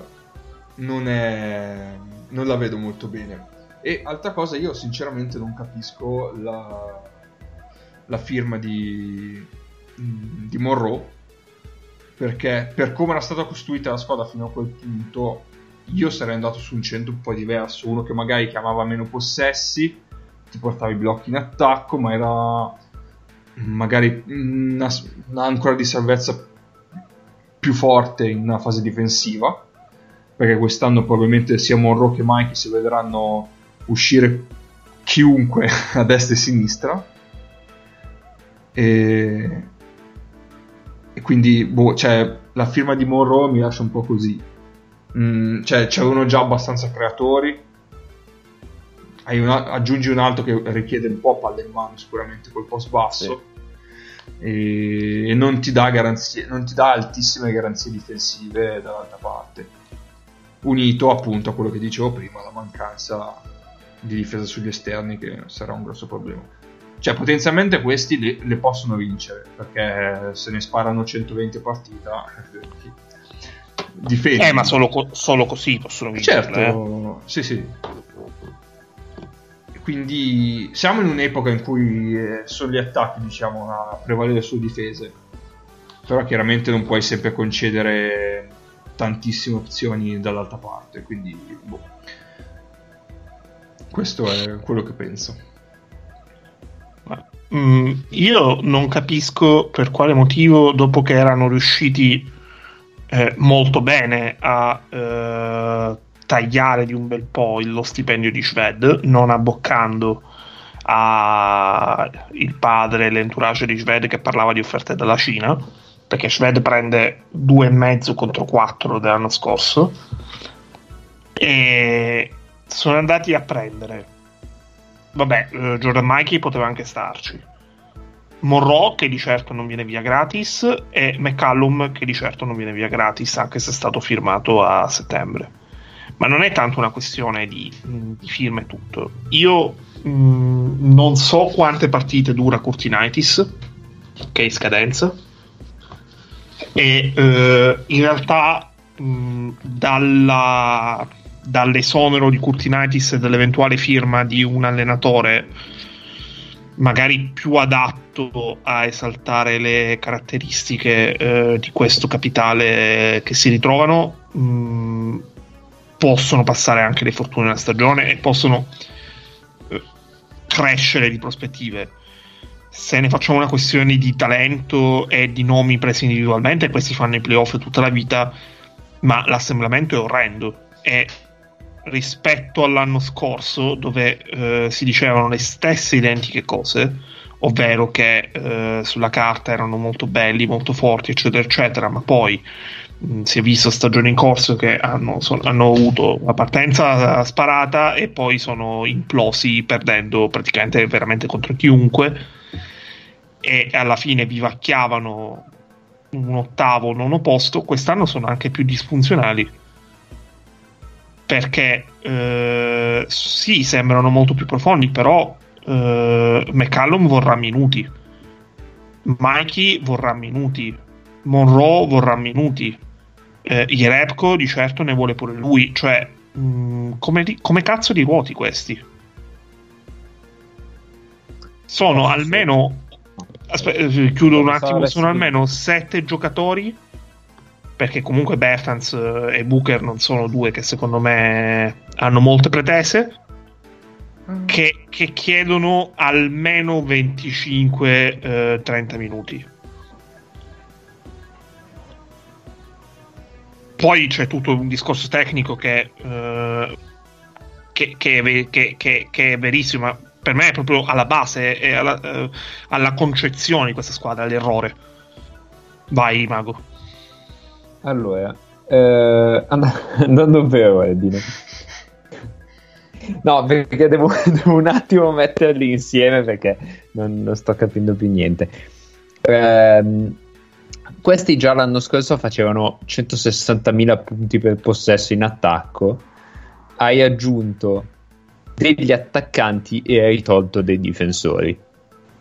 non, è, non la vedo molto bene. E altra cosa, io sinceramente non capisco la, la firma di, di Monroe perché per come era stata costruita la squadra fino a quel punto io sarei andato su un centro un po' diverso uno che magari chiamava meno possessi ti portava i blocchi in attacco ma era magari una, una ancora di salvezza più forte in una fase difensiva perché quest'anno probabilmente sia Monroe che Mikey si vedranno uscire chiunque a destra e a sinistra. E, e quindi boh, cioè, la firma di Monroe mi lascia un po' così. Mm, cioè c'erano già abbastanza creatori. Una- aggiungi un altro che richiede un po' palla in mano sicuramente col post basso. E, e non ti dà garanzie non ti dà altissime garanzie difensive dall'altra parte. Unito appunto a quello che dicevo prima la mancanza di difesa sugli esterni che sarà un grosso problema cioè potenzialmente questi le, le possono vincere perché se ne sparano 120 a partita difendi. Eh, ma solo, co- solo così possono vincere. certo. sì sì. Quindi siamo in un'epoca in cui eh, sono gli attacchi diciamo a prevalere sulle difese. Però chiaramente non puoi sempre concedere tantissime opzioni dall'altra parte quindi boh. questo è quello che penso Mm, io non capisco per quale motivo, dopo che erano riusciti eh, molto bene a eh, tagliare di un bel po' lo stipendio di Shved, non abboccando il padre, l'entourage di Shved che parlava di offerte dalla Cina, perché Shved prende 2,5 contro 4 dell'anno scorso, e sono andati a prendere Vabbè, eh, Jordan Mikey poteva anche starci. Monroe, che di certo non viene via gratis, e McCallum, che di certo non viene via gratis, anche se è stato firmato a settembre. Ma non è tanto una questione di, mh, di firma e tutto. Io mh, non so quante partite dura Curtinitis, che è in scadenza, e eh, in realtà mh, dalla, dall'esonero di Curtinitis e dall'eventuale firma di un allenatore magari più adatto a esaltare le caratteristiche eh, di questo capitale che si ritrovano mh, possono passare anche le fortune della stagione e possono eh, crescere di prospettive. Se ne facciamo una questione di talento e di nomi presi individualmente questi fanno i playoff tutta la vita ma l'assemblamento è orrendo. E rispetto all'anno scorso dove eh, si dicevano le stesse identiche cose ovvero che eh, sulla carta erano molto belli, molto forti eccetera eccetera ma poi mh, si è visto stagioni in corso che hanno, son- hanno avuto una partenza sparata e poi sono implosi perdendo praticamente veramente contro chiunque e alla fine vivacchiavano un ottavo, nono posto, quest'anno sono anche più disfunzionali. Perché eh, sì, sembrano molto più profondi, però eh, McCallum vorrà minuti, Mikey vorrà minuti, Monroe vorrà minuti, eh, Jerebko di certo ne vuole pure lui. Cioè, mh, come, di- come cazzo di ruoti questi? Sono almeno Aspe- eh, chiudo un attimo. so, Sono almeno sette giocatori. Perché comunque Bertans eh, e Booker non sono due che secondo me hanno molte pretese. Che, che chiedono almeno 25-30 minuti. Poi c'è tutto un discorso tecnico che, eh, che, che è ve- che- che- che è verissimo, ma per me è proprio alla base, è alla, eh, alla concezione di questa squadra, l'errore. Vai, Mago. Allora, eh, and- andando per ordine. No, perché devo, devo un attimo metterli insieme perché non, non sto capendo più niente. Ehm, questi già l'anno scorso facevano 160.000 punti per possesso in attacco. Hai aggiunto degli attaccanti e hai tolto dei difensori.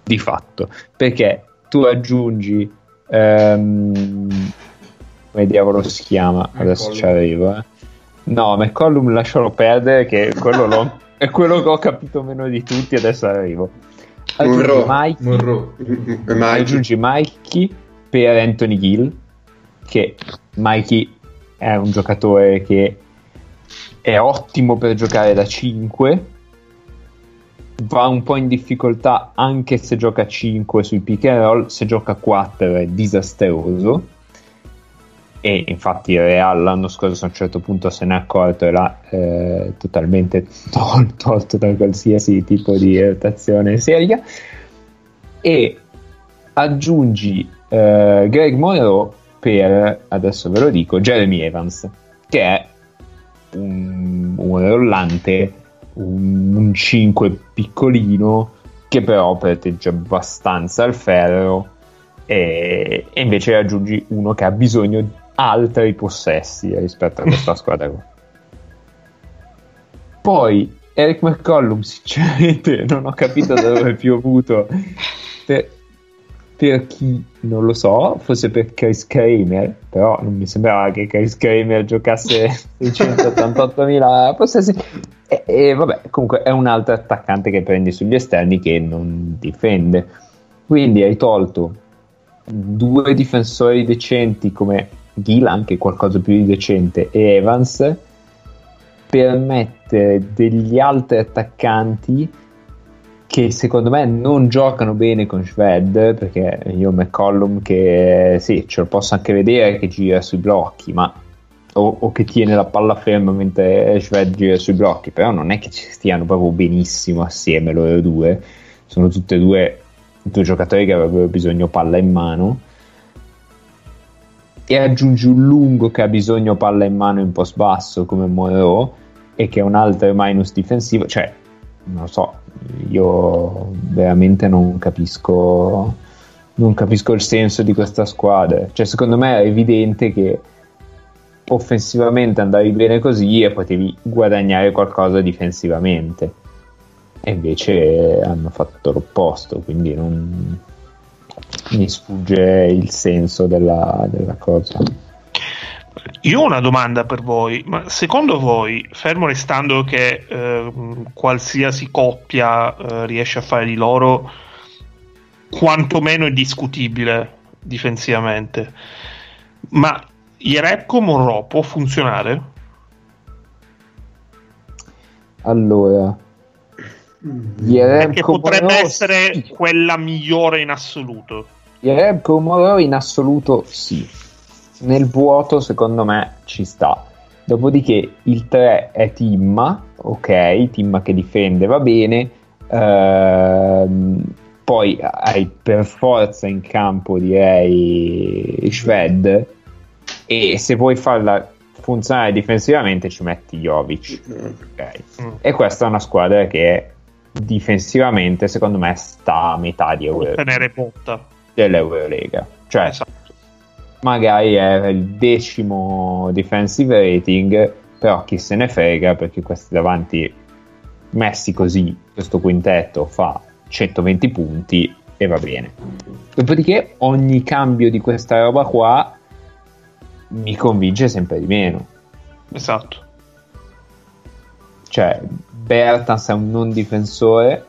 Di fatto, perché tu aggiungi. ehm, come diavolo si chiama? Adesso ci arrivo. Eh. No, McCollum lascialo perdere, che quello è quello che ho capito meno di tutti. Adesso arrivo. Aggiungi. Mikey, Monroe. E aggiungi Mikey per Anthony Gill, che Mikey è un giocatore che è ottimo per giocare da 5, va un po' in difficoltà anche se gioca 5 sui pick and roll, se gioca 4 è disastroso. E infatti il Real l'anno scorso a un certo punto se n'è accorto e l'ha eh, totalmente tol- tolto da qualsiasi tipo di rotazione seria. E aggiungi eh, Greg Monroe per, adesso ve lo dico, Jeremy Evans, che è un, un rollante, un, un 5 piccolino, che però protegge abbastanza il ferro, e, e invece aggiungi uno che ha bisogno di altri possessi rispetto a questa squadra qua. Poi Eric McCollum, sinceramente, non ho capito da dove è piovuto. Per, per chi non lo so, forse per Chris Kramer, però non mi sembrava che Chris Kramer giocasse 688.000 possessi. E, e vabbè, comunque è un altro attaccante che prendi sugli esterni che non difende. Quindi hai tolto due difensori decenti come Gill, anche qualcosa più di decente, e Evans per mettere degli altri attaccanti che secondo me non giocano bene con Shved perché io McCollum che sì ce lo posso anche vedere che gira sui blocchi ma o, o che tiene la palla ferma mentre Shved gira sui blocchi però non è che ci stiano proprio benissimo assieme loro due. Sono tutte e due due giocatori che avrebbero bisogno palla in mano e aggiungi un lungo che ha bisogno palla in mano in post basso come Monroe e che è un altro minus difensivo. Cioè non lo so io veramente non capisco non capisco il senso di questa squadra. Cioè secondo me è evidente che offensivamente andavi bene così e potevi guadagnare qualcosa difensivamente. E invece hanno fatto l'opposto quindi non mi sfugge il senso della, della cosa Io ho una domanda per voi, ma secondo voi, fermo restando che eh, qualsiasi coppia eh, riesce a fare di loro, quantomeno è discutibile difensivamente, ma Jerebko Monroe può funzionare? allora Perché Jerebko potrebbe Monroe, essere quella migliore in assoluto. Jerebko Monroe in assoluto sì. Nel vuoto secondo me ci sta. Dopodiché il 3 è Timma ok Timma che difende va bene. Ehm, poi hai per forza in campo direi Shved. E se vuoi farla funzionare difensivamente ci metti Jovic ok? Mm. e questa è una squadra che difensivamente secondo me sta a metà di Può Euro- tenere botta. dell'Eurolega cioè Esatto. magari è il decimo defensive rating, però chi se ne frega perché questi davanti messi così, questo quintetto fa 120 punti e va bene. Dopodiché ogni cambio di questa roba qua mi convince sempre di meno. Esatto. Cioè, Bertans è un non difensore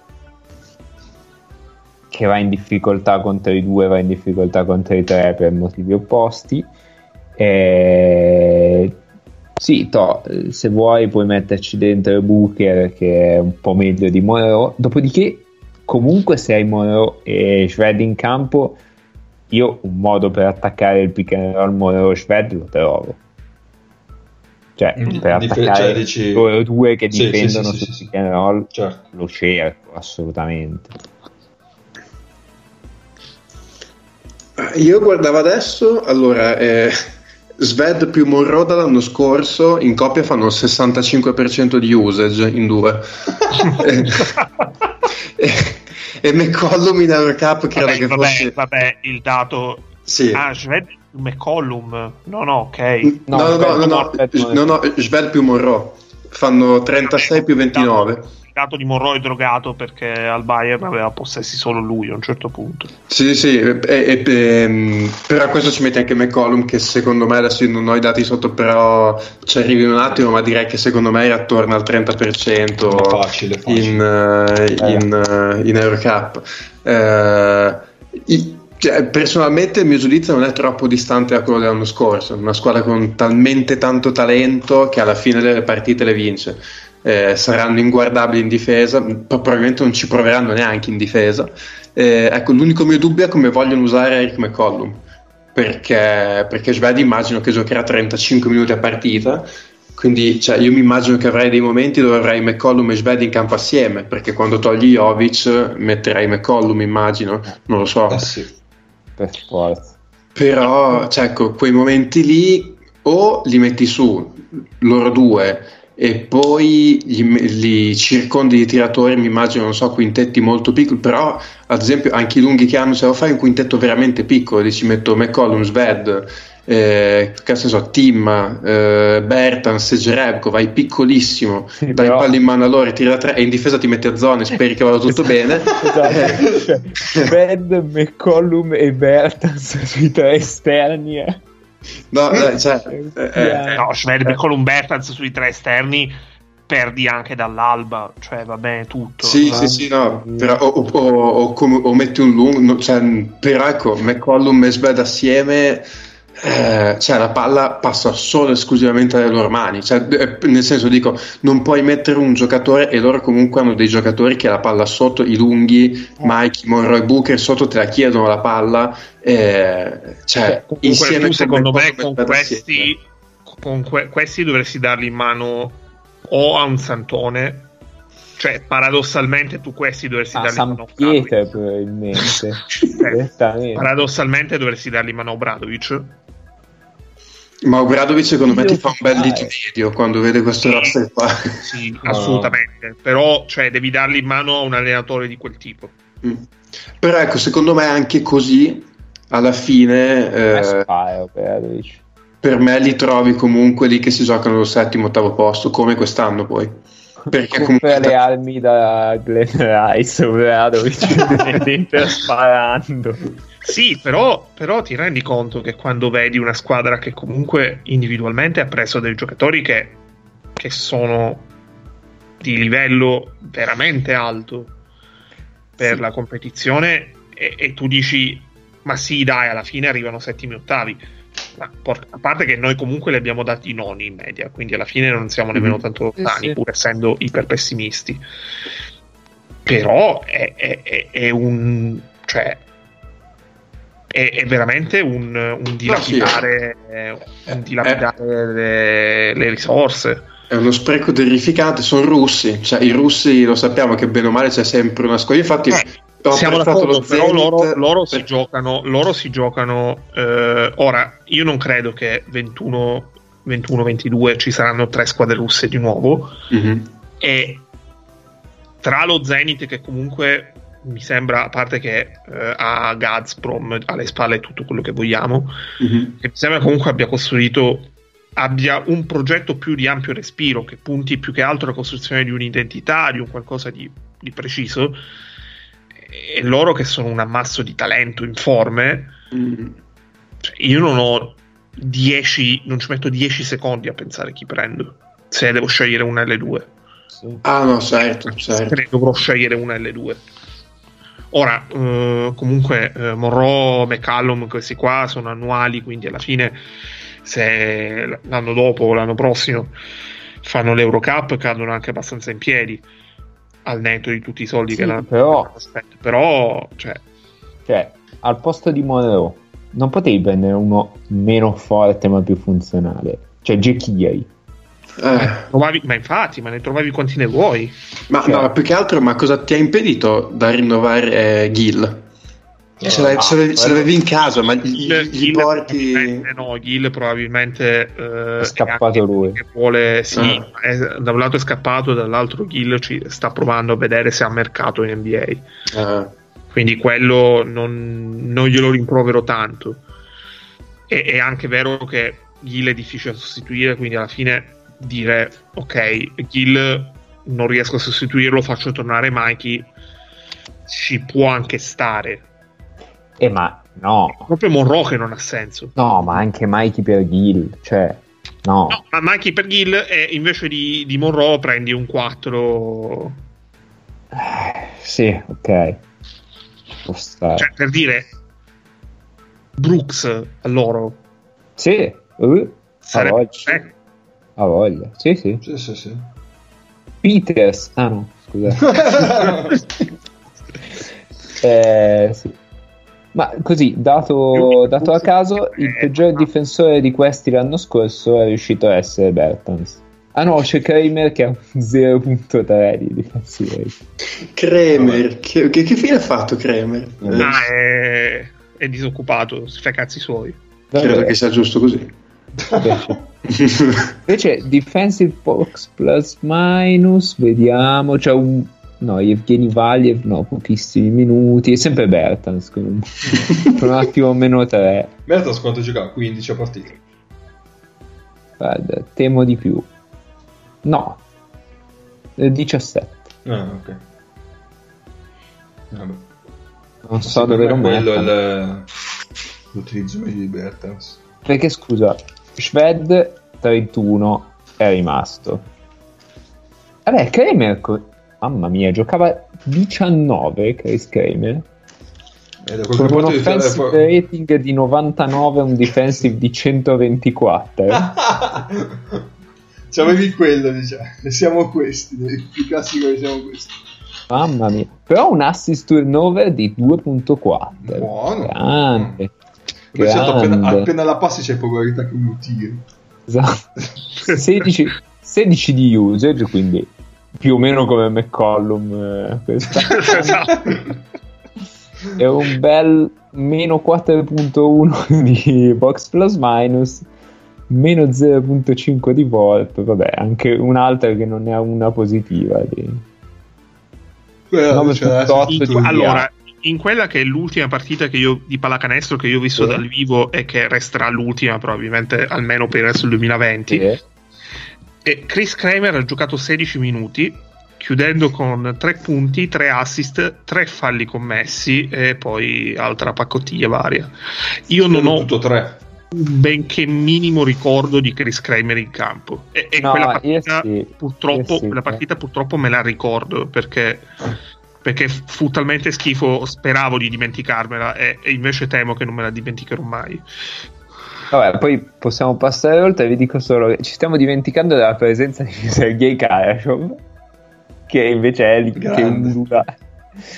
che va in difficoltà contro i due, va in difficoltà contro i tre per motivi opposti. E... Sì, to, se vuoi puoi metterci dentro Booker che è un po' meglio di Monroe. Dopodiché, comunque, se hai Monroe e Shved in campo, io un modo per attaccare il pick and roll Monroe Shved lo trovo. Cioè, Mm, per dif- attaccare cioè, dici- loro due che Sì, difendono sì, sì, sul pick and roll Certo. lo cerco assolutamente. Io guardavo adesso, allora, eh, Sved più Monroe dall'anno scorso in coppia fanno il 65% di usage in due. e, e, e McCollum in Eurocup credo Vabbè, che vabbè, fosse... vabbè, il dato... Sì. Ah, Shred McCollum. No, no, ok. No, no, no, no, no, aspetta, no, no, Sved più Monroe fanno 36 più 29. Il dato di Monroe è drogato perché al Bayern aveva possessi solo lui a un certo punto. Sì, sì, e- e- ehm, però questo ci mette anche McCollum che secondo me adesso non ho i dati sotto però ci arrivi un attimo ma direi che secondo me è attorno al 30% Facile, facile. in, eh, in, eh, in Eurocup. Eh, i- cioè, personalmente il mio giudizio non è troppo distante da quello dell'anno scorso, una squadra con talmente tanto talento che alla fine delle partite le vince. Eh, saranno inguardabili in difesa, pro- probabilmente non ci proveranno neanche in difesa. Eh, ecco, l'unico mio dubbio è come vogliono usare Eric McCollum perché, perché Svedi immagino che giocherà 35 minuti a partita. Quindi cioè, io mi immagino che avrai dei momenti dove avrai McCollum e Svedi in campo assieme, perché quando togli Jovic metterai McCollum, immagino, non lo so. Eh sì. Per forza. Però, cioè, ecco, quei momenti lì o li metti su loro due e poi gli, li circondi di tiratori, mi immagino, non so, quintetti molto piccoli, però ad esempio anche i lunghi che hanno, se lo fai un quintetto veramente piccolo, dici metto McCollum, Sved, eh, che so, Tim, eh, Bertans, Jerebko, vai piccolissimo, Sì, dai però- palli in mano a loro, e tiri da tre e in difesa ti metti a zone, speri che vada tutto bene. Esatto. Cioè, Bed, McCollum e Bertans sui tre esterni. eh. No, cioè, eh, eh, No, Shred McCollum Bertans sui tre esterni perdi anche dall'alba, cioè va bene tutto. Sì, Ah, sì, sì, no, però, o, o- o- o come- o metti un lungo, no, cioè, però ecco, McCollum e Sved assieme, eh, cioè la palla passa solo e esclusivamente dalle loro mani, cioè, eh, nel senso dico, non puoi mettere un giocatore e loro comunque hanno dei giocatori che la palla sotto, i lunghi, Mike, Monroe, Booker, sotto te la chiedono la palla, eh, cioè, Comunque insieme tu secondo me e con questi, con que- questi dovresti darli in mano o a un Santone, cioè paradossalmente tu questi dovresti A darli in San mano a Obradovic. Pietro probabilmente. Eh, paradossalmente dovresti darli in mano a Obradovic. Ma Obradovic secondo me ti fa un bel medio quando vede questo Sì. roster qua. Sì, No. assolutamente. Però cioè, devi darli in mano a un allenatore di quel tipo. Mm. Però ecco, secondo me anche così alla fine Eh, eh, per me li trovi comunque lì che si giocano al settimo, ottavo posto, come quest'anno poi. Perché comunque le armi da Glenn Rice, Obradovic sparando. Sì, però, però ti rendi conto che quando vedi una squadra che comunque individualmente ha preso dei giocatori che, che sono di livello veramente alto per Sì. la competizione e, e tu dici ma sì dai alla fine arrivano settimi ottavi ma por- a parte che noi comunque li abbiamo dati noni in media quindi alla fine non siamo nemmeno Mhm. tanto lontani sì. pur essendo iper pessimisti però è, è- è- è un cioè è, è veramente un, un dilapidare, un dilapidare le, le risorse. È uno spreco terrificante, sono russi, cioè i russi lo sappiamo che bene o male c'è sempre una squadra, infatti Eh, siamo d'accordo, lo però loro, loro si per- giocano, loro si giocano eh, ora io non credo che 21 21-22 ci saranno tre squadre russe di nuovo. Mhm. e tra lo Zenit che comunque mi sembra a parte che eh, ha Gazprom alle spalle tutto quello che vogliamo Mhm. che mi sembra comunque abbia costruito abbia un progetto più di ampio respiro che punti più che altro alla costruzione di un'identità di un qualcosa di, di preciso e loro che sono un ammasso di talento informe Mhm. cioè, io non ho 10 non ci metto 10 secondi a pensare chi prendo se devo scegliere una L2 Sì. Ah no, certo, se certo. ne dovrò scegliere una L2 ora eh, comunque eh, Monroe McCallum questi qua sono annuali quindi alla fine se l'anno dopo o l'anno prossimo fanno l'Eurocup cadono anche abbastanza in piedi al netto di tutti i soldi Sì, che l'hanno però- Aspetta, però cioè, Cioè, al posto di Monroe, non potevi prendere uno meno forte ma più funzionale. Cioè, Jekiri. Eh, trovavi, ma infatti ma ne trovavi quanti ne vuoi ma Cioè- no, più che altro, ma cosa ti ha impedito da rinnovare eh, Gil? Se l'avevi, se se l'avevi in casa, ma gli, Gil- gli Gil porti. probabilmente no, Gil probabilmente eh, È scappato lui. che vuole, sì, Ah. è- da un lato è scappato, dall'altro Gil ci sta provando a vedere se ha mercato in NBA. Ah, Quindi quello non, non glielo rimprovero tanto. E, è anche vero che Gil è difficile da sostituire, quindi alla fine dire ok, Gil non riesco a sostituirlo, faccio tornare Mikey, ci può anche stare. Eh, ma no, Proprio Monroe che non ha senso. no, ma anche Mikey per Gil, cioè, no. No, ma Mikey per Gil è invece di, di Monroe prendi un 4. Eh, Sì, ok. Cioè, per dire Brooks a loro sì, ha sarebbe. Ha voglia. Sì, sì. Sì, sì, sì. Peters. Ah no, scusa. eh, sì. Ma così, dato, dato a caso, il peggior difensore di questi l'anno scorso è riuscito a essere Bertans. Ah no, c'è Kramer che ha un 0.3 di defensive rate. Kremer, che, che, che fine ha fatto Kremer? Eh, Ah, è, è disoccupato, si fa i cazzi suoi. credo che sia giusto così. invece, invece defensive box plus minus, vediamo, c'è un... No, Evgeny Valiev, no, pochissimi minuti, è sempre Bertans, con un, attimo meno 3. Mertas quanto giocava? 15 a partita. Guarda, temo di più. No, Eh, 17. Ah, ok. Vabbè. Non so dove lo quello è metto. il- l'utilizzo di Bertans. Perché scusa, Shved 31 è rimasto. Vabbè, Kramer, mamma mia, giocava 19 Chris Kramer. Con un di offensive rating di 99 e un defensive di 124. C'avevi quello, diciamo. Siamo questi, il più classico che siamo questi. Mamma mia. Però un assist turnover di 2.4. Buono. Grande. Poi certo, appena, appena la passi c'è probabilità che uno tiri. Esatto. 16, 16 di usage, quindi più o meno come McCollum. eh, questa. esatto. È un bel meno 4.1 di box plus minus, meno 0.5 di Volp. Vabbè, anche un'altra che non ne ha una positiva. Di... Punto otto In- di- allora, in quella che è l'ultima partita che io, di pallacanestro che io ho visto Sì. dal vivo e che resterà l'ultima probabilmente almeno per il resto del 2020, Sì. e Chris Kramer ha giocato 16 minuti, chiudendo con 3 punti, 3 assist, 3 falli commessi e poi altra paccottiglia varia. Io non ho tutto tre. un benché minimo ricordo di Chris Kramer in campo. E, e No, quella partita, sì, purtroppo, sì, quella eh. partita purtroppo me la ricordo perché, perché fu talmente schifo, speravo di dimenticarmela e, e invece temo che non me la dimenticherò mai. Vabbè, poi possiamo passare oltre. Vi dico solo che ci stiamo dimenticando della presenza di Sergei Karashov, che invece è lì che urla.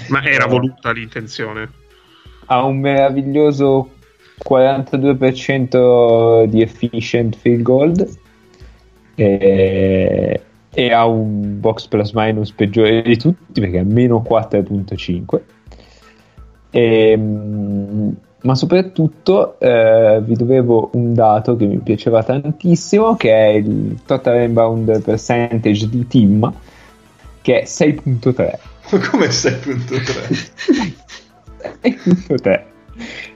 Ma era Eh. voluta l'intenzione. ha un meraviglioso 42% di efficient field goal e, e ha un box plus minus peggiore di tutti perché è meno 4.5 Ehm, ma soprattutto eh, vi dovevo un dato che mi piaceva tantissimo che è il total rebound percentage di team che è 6.3 Ma come 6.3? 6.3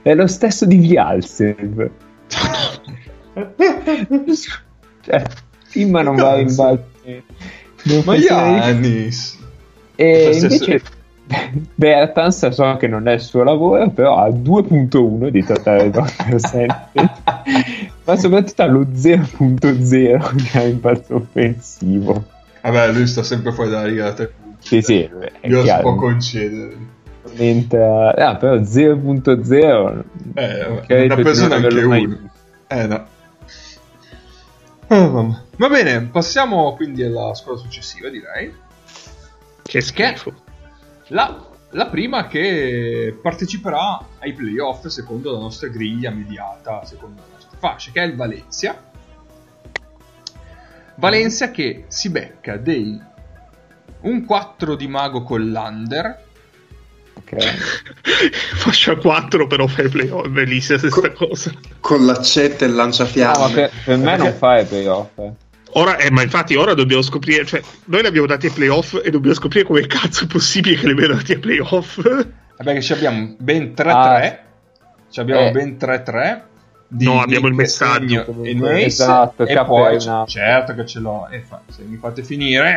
è lo stesso di Vialsev cioè Tim non va in balzo Ma Giannis! e invece Bertans so che non è il suo lavoro però ha 2.1 di totale ma soprattutto ha lo 0.0 che ha impatto offensivo Vabbè, lui sta sempre fuori dalla riga da tre punti. sì sì è Io si può concedere. entra- ah, però 0.0 Eh, una persona non anche averlo mai uno. Eh no. Vabbè. Va bene, passiamo quindi alla squadra successiva, direi. Che schifo. La, la prima che parteciperà ai playoff secondo la nostra griglia mediata, secondo le nostre fasce, che è il Valencia. Valencia che si becca dei un 4 di mago con l'under, Ok. Fascia 4 però fai playoff, bellissima questa cosa. Con l'accetta e il No, lanciafiamme. per, per me non fa i playoff. eh. Ora, eh, ma infatti ora dobbiamo scoprire, cioè, noi li abbiamo dati ai playoff e dobbiamo scoprire come cazzo è possibile che li abbiamo dati ai playoff. Vabbè che ci abbiamo ben 3-3. Ah. Ci abbiamo Eh. ben 3-3. di No, abbiamo il messaggio. E Nace, Esatto, e poi certo che ce l'ho. E fa- se mi fate finire.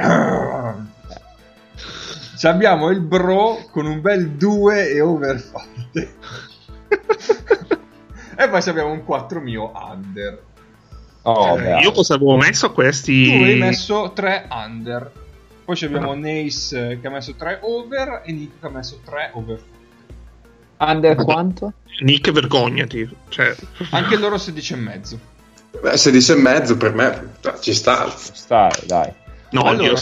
Ci abbiamo il bro con un bel 2 e over forte. e poi ci abbiamo un 4 mio under. Oh, Eh, io cosa avevo messo a questi? Tu hai messo 3 under. Poi ci abbiamo Nace eh, che ha messo 3 over e Nick che ha messo 3 over. Under quanto? Nick, vergognati. Cioè, Anche loro 16 e mezzo. Beh, 16 e mezzo per me ci sta. Stare, dai. no, Allora, io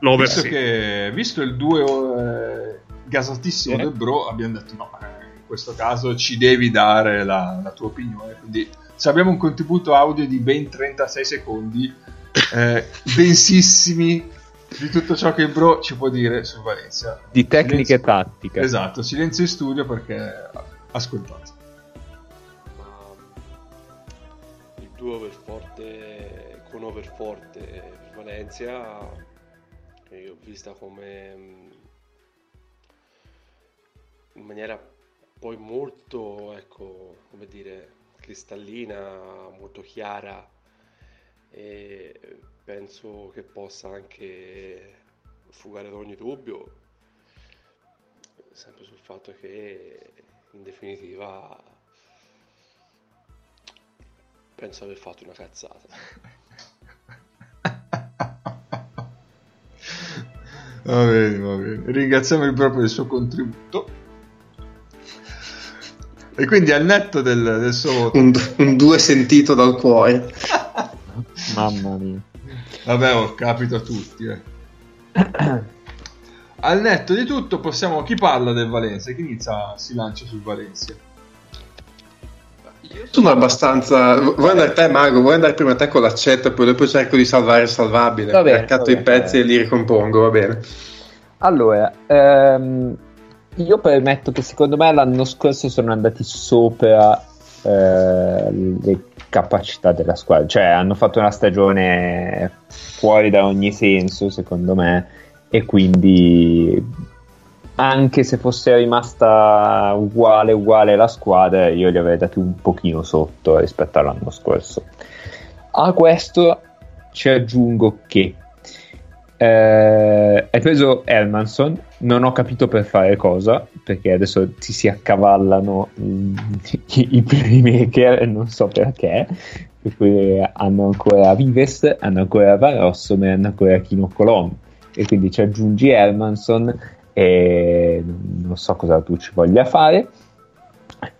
l'over visto, sì. che, visto il 2 eh, gasatissimo Sì. del bro, abbiamo detto no, in questo caso ci devi dare la, la tua opinione. Quindi se abbiamo un contributo audio di ben 36 secondi, eh, densissimi di tutto ciò che il bro ci può dire su Valencia. Di tecniche Silenzio- tattiche. Esatto, silenzio in studio perché ascoltate. il duo overforte con overforte per Valencia io vista come mm, in maniera poi molto ecco come dire cristallina molto chiara e penso che possa anche fugare da ogni dubbio sempre sul fatto che in definitiva penso aver fatto una cazzata. Va bene, va bene. Ringraziamo il bro per il suo contributo. E quindi al netto del, del suo voto, Un, un due sentito dal cuore. Mamma mia. vabbè, oh, capita a tutti. eh. Al netto di tutto, possiamo. Chi parla del Valencia? Chi inizia si lancia sul Valencia? Sono abbastanza. Vuoi andare te, Mago? Vuoi andare prima te con l'accetta e poi dopo cerco di salvare il salvabile? Va bene, Accatto i pezzi e li ricompongo, va bene. Allora, ehm, io permetto che secondo me l'anno scorso sono andati sopra eh, le capacità della squadra, cioè hanno fatto una stagione fuori da ogni senso, secondo me, e quindi anche se fosse rimasta uguale uguale la squadra, io li avrei dati un pochino sotto rispetto all'anno scorso. A questo ci aggiungo che eh, hai preso Hermanson, non ho capito per fare cosa, perché adesso ti si accavallano i, i, playmaker, non so perché, per hanno ancora Vives, hanno ancora Varosso, ma hanno ancora Kino Colom, e quindi ci aggiungi Hermanson e non so cosa tu ci voglia fare.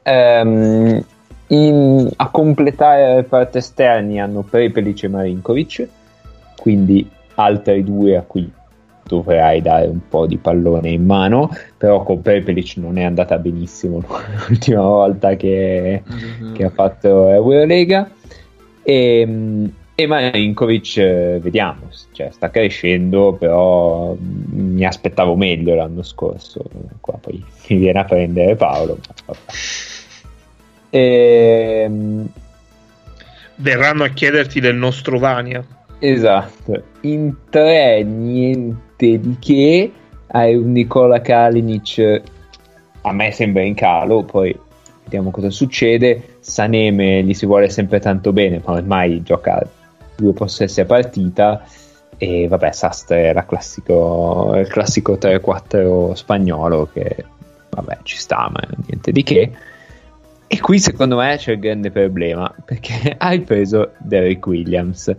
Ehm, in- a completare le parti esterni hanno Prepelic e Marinkovic, quindi altri due a cui dovrai dare un po' di pallone in mano, però con Prepelic non è andata benissimo l'ultima volta che, che ha fatto Eurolega e, e Marinkovic eh, vediamo, cioè, sta crescendo però mm, mi aspettavo meglio l'anno scorso. Qua poi mi viene a prendere Paolo vabbè. Ehm, verranno a chiederti del nostro Vania. Esatto, in tre niente di che, hai un Nicola Kalinic, a me sembra in calo, poi vediamo cosa succede, Saneme gli si vuole sempre tanto bene, ma ormai gioca due possessi a partita, e vabbè Sastre era classico, il classico 3-4 spagnolo che vabbè ci sta, ma niente di che. E qui secondo me c'è il grande problema, perché hai preso Derek Williams.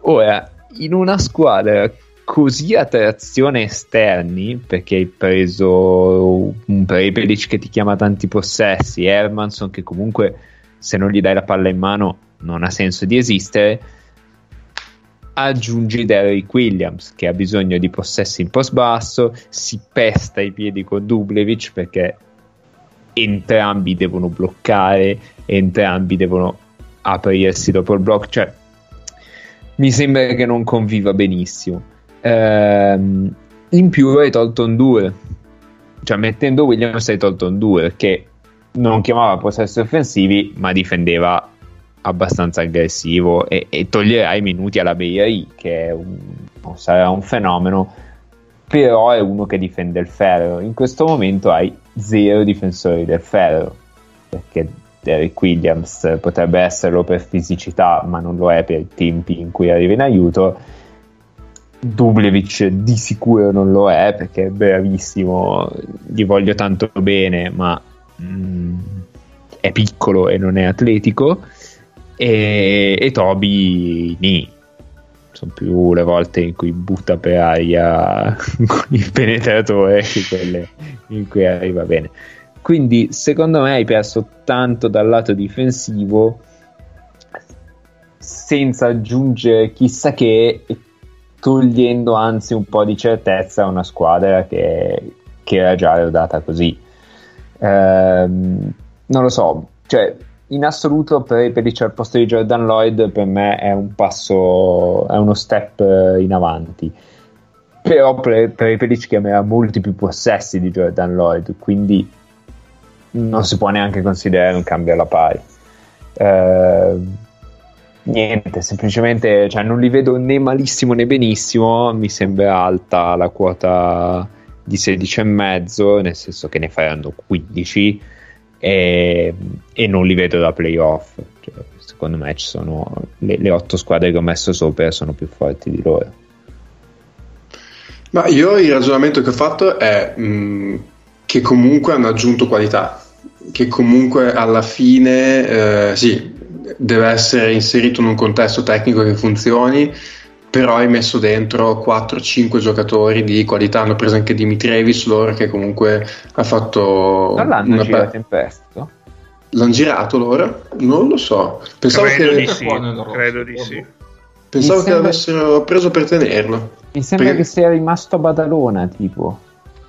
Ora, in una squadra così a trazione esterni, perché hai preso un Prepelic che ti chiama tanti possessi, Hermanson che comunque se non gli dai la palla in mano non ha senso di esistere, aggiungi Derrick Williams che ha bisogno di possessi in post basso, si pesta i piedi con Dublevic perché entrambi devono bloccare, entrambi devono aprirsi dopo il blocco, cioè mi sembra che non conviva benissimo. Ehm, in più hai tolto un 2 cioè mettendo Williams hai tolto un 2 perché non chiamava possessi offensivi ma difendeva abbastanza aggressivo e, e toglierai minuti alla BRI che un, sarà un fenomeno però è uno che difende il ferro. In questo momento hai zero difensori del ferro perché Derek Williams potrebbe esserlo per fisicità ma non lo è per i tempi in cui arriva in aiuto. Dublevic di sicuro non lo è perché è bravissimo gli voglio tanto bene ma mm, è piccolo e non è atletico e, e Toby nì sono più le volte in cui butta per aria con il penetratore che quelle in cui arriva bene. Quindi secondo me hai perso tanto dal lato difensivo senza aggiungere chissà che togliendo anzi un po' di certezza a una squadra che, che era già rodata così. Ehm, non lo so cioè in assoluto per Peric al posto di Jordan Lloyd per me è un passo, è uno step in avanti. Però per, per Peric che aveva molti più possessi di Jordan Lloyd, quindi non si può neanche considerare un cambio alla pari. Eh, niente, semplicemente cioè, non li vedo né malissimo né benissimo, mi sembra alta la quota di 16,5, nel senso che ne faranno 15 e, e non li vedo da playoff. Cioè, secondo me ci sono le, le otto squadre che ho messo sopra sono più forti di loro. Ma io il ragionamento che ho fatto è mh, che comunque hanno aggiunto qualità, che comunque alla fine eh, sì, deve essere inserito in un contesto tecnico che funzioni, però hai messo dentro 4-5 giocatori di qualità. Hanno preso anche Dimitrievic loro che comunque ha fatto. Non l'hanno girato pe- in prestito? L'hanno girato loro? Non lo so. Pensavo credo che, di sì. Credo di sì. Pensavo Mi che sembra- l'avessero preso per tenerlo. Mi sembra Perché- che sia rimasto a Badalona, tipo.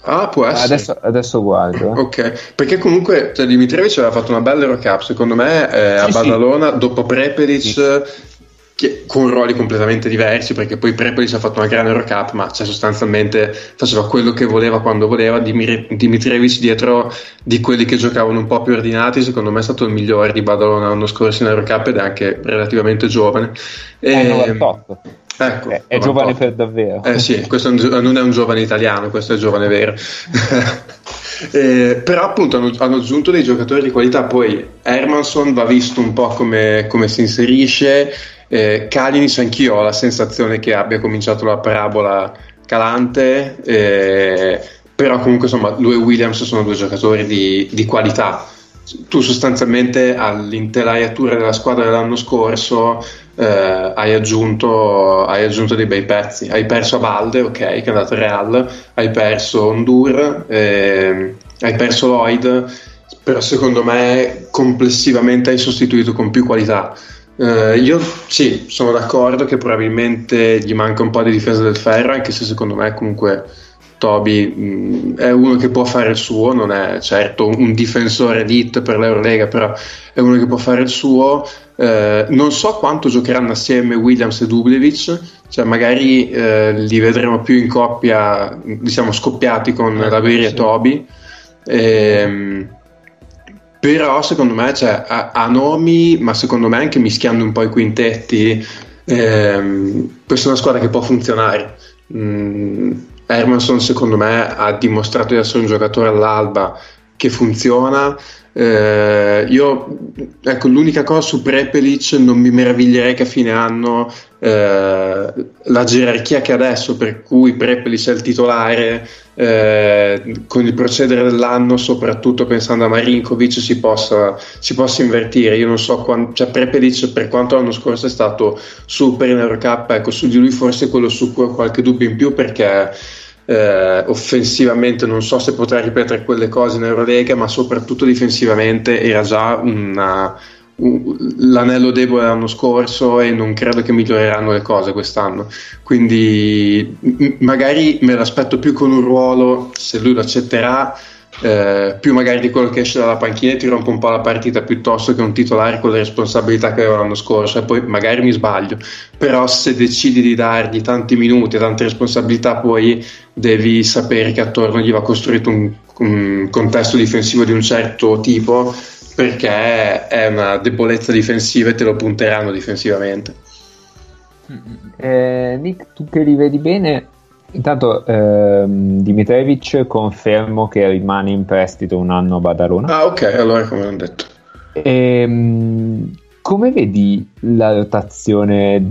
Ah, può essere. Adesso, adesso guardo. eh. Ok, perché comunque cioè, Dimitrievic aveva fatto una bella Eurocup, secondo me eh, a Sì, sì. Badalona dopo Prepelic che- con ruoli completamente diversi, perché poi Prepelic ha fatto una grande Eurocup, ma cioè, sostanzialmente faceva quello che voleva quando voleva, Dimitrievic dietro di quelli che giocavano un po' più ordinati, secondo me è stato il migliore di Badalona l'anno scorso in Eurocup ed è anche relativamente giovane. È E- 98. ecco, È, è 98. giovane per davvero. Eh sì, questo è non è un giovane italiano, questo è giovane vero. Eh, però appunto hanno, hanno aggiunto dei giocatori di qualità, poi Hermanson va visto un po' come, come si inserisce, eh, Kalinic anch'io ho la sensazione che abbia cominciato la parabola calante, eh, però comunque insomma lui e Williams sono due giocatori di, di qualità. Tu sostanzialmente all'intelaiatura della squadra dell'anno scorso eh, hai, aggiunto, hai aggiunto dei bei pezzi. Hai perso a Balde, ok, che è andato al Real, hai perso Ondur, eh, hai perso Lloyd, però secondo me complessivamente hai sostituito con più qualità. Eh, io sì, sono d'accordo che probabilmente gli manca un po' di difesa del ferro, anche se secondo me comunque Toby mh, è uno che può fare il suo, non è certo un difensore elite per l'Eurolega, però è uno che può fare il suo. Eh, non so quanto giocheranno assieme Williams e Dublevic, cioè magari eh, li vedremo più in coppia, diciamo scoppiati con Eh, Beri e sì. Toby. Ehm, però secondo me cioè, ha, ha nomi, ma secondo me anche mischiando un po' i quintetti, ehm, questa è una squadra che può funzionare. Mm, Hermanson secondo me ha dimostrato di essere un giocatore all'alba che funziona. Eh, io ecco l'unica cosa su Prepelic non mi meraviglierei che a fine anno eh, la gerarchia che adesso per cui Prepelic è il titolare eh, con il procedere dell'anno soprattutto pensando a Marinkovic si possa, si possa invertire. Io non so quan- cioè Prepelic per quanto l'anno scorso è stato super in Eurocup ecco su di lui forse quello su cui ho qualche dubbio in più perché eh, offensivamente non so se potrà ripetere quelle cose in Eurolega, ma soprattutto difensivamente era già una- un- l'anello debole l'anno scorso e non credo che miglioreranno le cose quest'anno. Quindi m- magari me l'aspetto più con un ruolo, se lui lo accetterà, eh, più magari di quello che esce dalla panchina e ti rompe un po' la partita piuttosto che un titolare con le responsabilità che aveva l'anno scorso e poi magari mi sbaglio però se decidi di dargli tanti minuti e tante responsabilità poi devi sapere che attorno gli va costruito un, un contesto difensivo di un certo tipo perché è una debolezza difensiva e te lo punteranno difensivamente Eh, Nick, tu che li vedi bene, intanto ehm, Dimitrievich confermo che rimane in prestito un anno a Badalona. ah ok allora come ho detto Ehm, come vedi la rotazione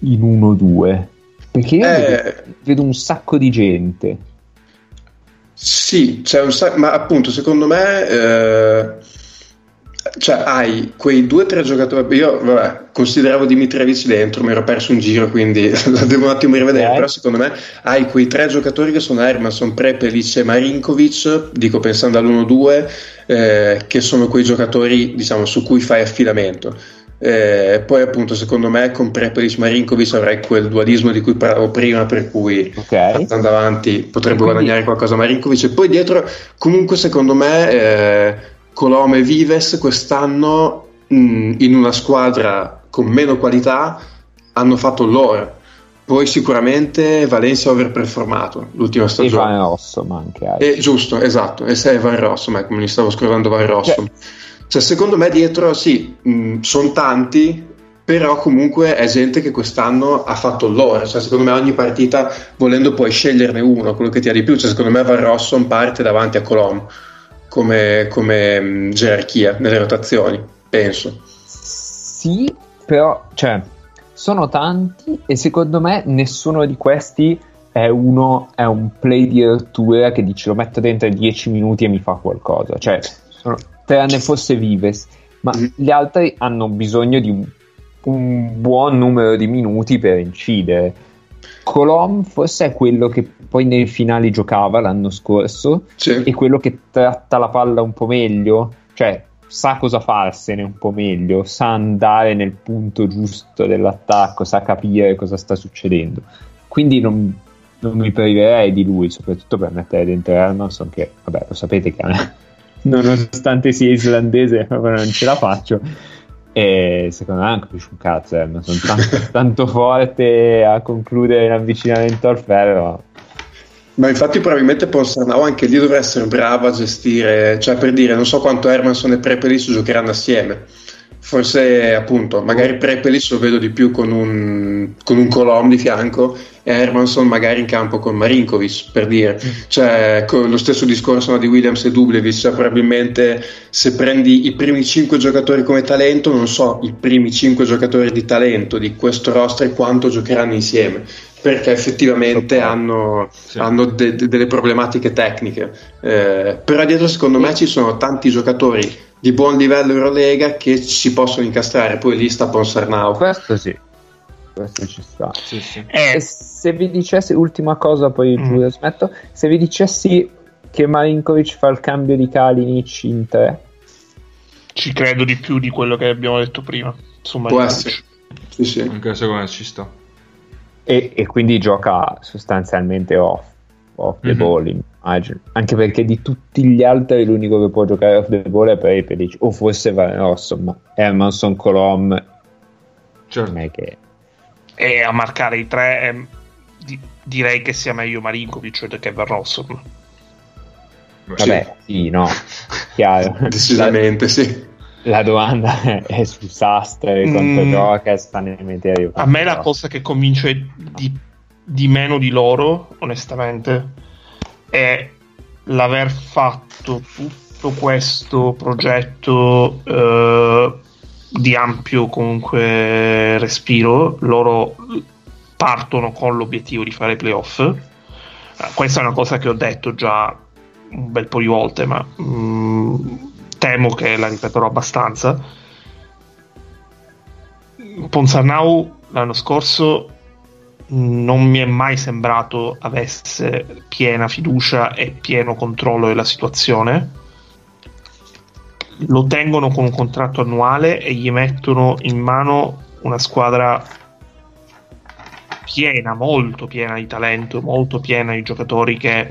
in 1-2? Perché io Eh. vedo, vedo un sacco di gente. Sì, c'è un sa- ma appunto secondo me eh, cioè, hai quei due o tre giocatori. Io vabbè, consideravo Dimitrievich dentro, mi ero perso un giro, quindi la devo un attimo rivedere. Ok. Però secondo me hai quei tre giocatori che sono Hermanson, Prepelic e Marinkovic, dico pensando all'1-2, eh, che sono quei giocatori diciamo, su cui fai affidamento. Eh, poi appunto secondo me con Prepelic Marinkovic avrai quel dualismo di cui parlavo prima per cui Ok. andando avanti potrebbe Quindi- guadagnare qualcosa Marinkovic e poi dietro comunque secondo me eh, Colome e Vives quest'anno mh, in una squadra con meno qualità hanno fatto loro poi sicuramente Valencia ha overperformato l'ultima E stagione Van Rosso, ma anche e, altri. giusto, esatto, e sei Van Rossum, ecco, mi stavo scordando Van Rossum. Cioè- Cioè, secondo me dietro sì, sono tanti, però comunque è gente che quest'anno ha fatto loro. Cioè, secondo me ogni partita, volendo puoi sceglierne uno, quello che ti ha di più. Cioè, secondo me Van Rossum parte davanti a Colom come, come mh, gerarchia nelle rotazioni, penso. Sì, però, cioè, sono tanti e secondo me nessuno di questi è uno, è un play di rottura che dice lo metto dentro 10 minuti e mi fa qualcosa. Cioè, sono, tranne fosse Vives, ma Mm. gli altri hanno bisogno di un, un buon numero di minuti per incidere. Colom forse è quello che poi nei finali giocava l'anno scorso Sì. e quello che tratta la palla un po' meglio, cioè sa cosa farsene un po' meglio, sa andare nel punto giusto dell'attacco, sa capire cosa sta succedendo. Quindi non, non mi priverei di lui, soprattutto per mettere dentro Hermanson, che vabbè, lo sapete che nonostante sia islandese non ce la faccio. E secondo me anche un cazzo Hermanson, tanto, tanto forte a concludere l'avvicinamento al ferro. Ma infatti probabilmente Ponsarnau anche lì dovrà essere bravo a gestire, cioè per dire, non so quanto Hermanson e Prepelic giocheranno assieme. Forse appunto, magari Prepelic lo vedo di più con un, con un Colom di fianco e Hermanson magari in campo con Marinkovic, per dire. Cioè, con lo stesso discorso no, di Williams e Dublevic, cioè, probabilmente se prendi i primi 5 giocatori come talento, non so i primi 5 giocatori di talento di questo roster quanto giocheranno insieme, perché effettivamente hanno, Sì. hanno de- de- delle problematiche tecniche. Eh, però dietro secondo me ci sono tanti giocatori di buon livello Eurolega che si possono incastrare, poi lì sta Ponsarnau. Questo sì, questo ci sta. Sì, sì. Eh, E se vi dicessi, ultima cosa, poi Mm. smetto. Se vi dicessi che Marinkovic fa il cambio di Kalinic in 3, ci credo di più di quello che abbiamo detto prima. Su Può essere. Sì, sì. Anche secondo me ci sta. E, e quindi gioca sostanzialmente off, off the Mhm. ball, immagino. Anche perché di tutti gli altri l'unico che può giocare off the ball è Prepelic, o forse Van Rossum, ma Hermanson Colom Certo. non è che... E a marcare i tre è- di- direi che sia meglio Marinkovic che Van Rossum. Vabbè, sì, no, chiaro. Decisamente, sì. La, domanda è su Sastre, quanto Mm. gioca, sta nel meteorio. A me la cosa che convince di, di meno di loro, onestamente, è l'aver fatto tutto questo progetto eh, di ampio comunque respiro. Loro partono con l'obiettivo di fare playoff. Eh, questa è una cosa che ho detto già un bel po' di volte, ma mm, temo che la ripeterò abbastanza. Ponsarnau l'anno scorso non mi è mai sembrato avesse piena fiducia e pieno controllo della situazione. Lo tengono con un contratto annuale e gli mettono in mano una squadra piena, molto piena di talento, molto piena di giocatori che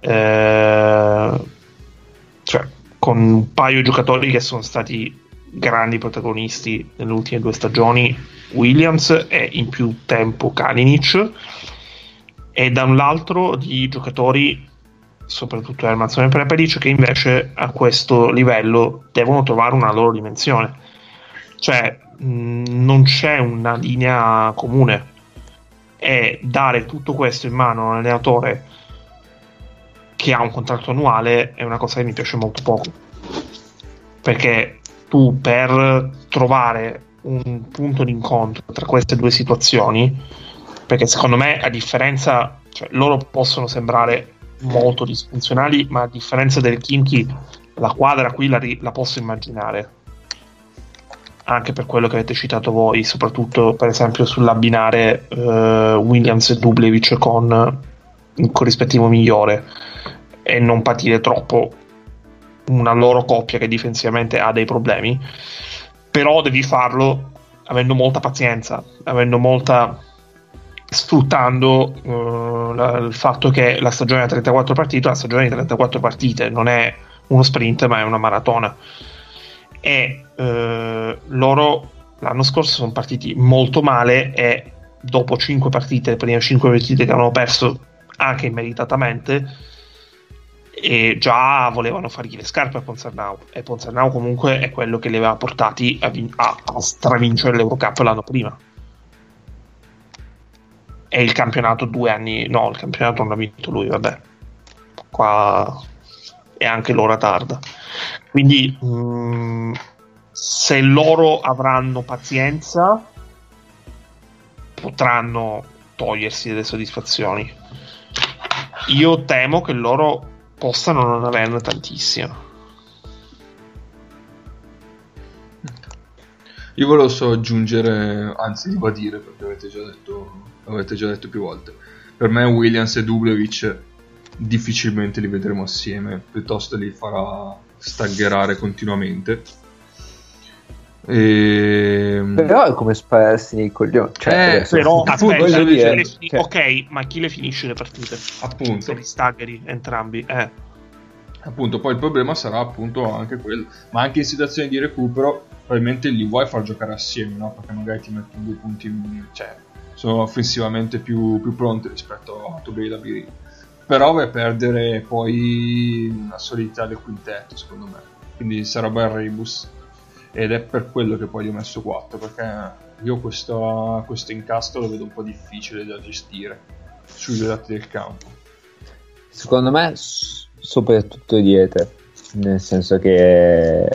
eh, con un paio di giocatori che sono stati grandi protagonisti nelle ultime due stagioni, Williams e in più tempo Kalinic, e da un lato di giocatori, soprattutto Hermanson e Prepelic, che invece a questo livello devono trovare una loro dimensione. Cioè, mh, non c'è una linea comune e dare tutto questo in mano a un allenatore che ha un contratto annuale è una cosa che mi piace molto poco. Perché tu per trovare un punto d'incontro tra queste due situazioni perché secondo me a differenza cioè, loro possono sembrare molto disfunzionali ma a differenza del Kinky la quadra qui la, la posso immaginare. Anche per quello che avete citato voi, soprattutto per esempio sull'abbinare eh, Williams e Dublevic con un corrispettivo migliore e non patire troppo una loro coppia che difensivamente ha dei problemi, però devi farlo avendo molta pazienza, avendo molta sfruttando uh, la, il fatto che la stagione da 34 partite una stagione di 34 partite, non è uno sprint ma è una maratona. E eh, loro l'anno scorso sono partiti molto male e dopo 5 partite, le prime 5 partite che avevano perso anche immeritatamente e già volevano fargli le scarpe a Ponsarnau e Ponsarnau comunque è quello che li aveva portati a, vin- a, a stravincere l'Eurocup l'anno prima. E il campionato due anni no il campionato non l'ha vinto lui vabbè. Qua è anche l'ora tarda. Quindi mh, se loro avranno pazienza potranno togliersi delle soddisfazioni io temo che loro possano non averne tantissimo Io volevo solo aggiungere, anzi ribadire perché avete già detto, avete già detto più volte. Per me Williams e Dublevic difficilmente li vedremo assieme, piuttosto li farà staggerare continuamente. E... Però è come spararsi nei coglioni. Cioè, Eh, però appunto, aspetta, se dire, le fini- cioè- ok ma chi le finisce le partite Appunto, se li staggeri entrambi eh. appunto, poi il problema sarà appunto anche quello. Ma anche in situazioni di recupero, probabilmente li vuoi far giocare assieme, no? Perché magari ti mettono due punti, in- cioè sono offensivamente più, più pronti rispetto a Tobey e la Biri. Però vai a perdere poi la solidità del quintetto, secondo me. Quindi sarà bel rebus. Ed è per quello che poi gli ho messo 4, perché io questo, questo incastro lo vedo un po' difficile da gestire sui due lati del campo. Secondo me, soprattutto dietro, nel senso che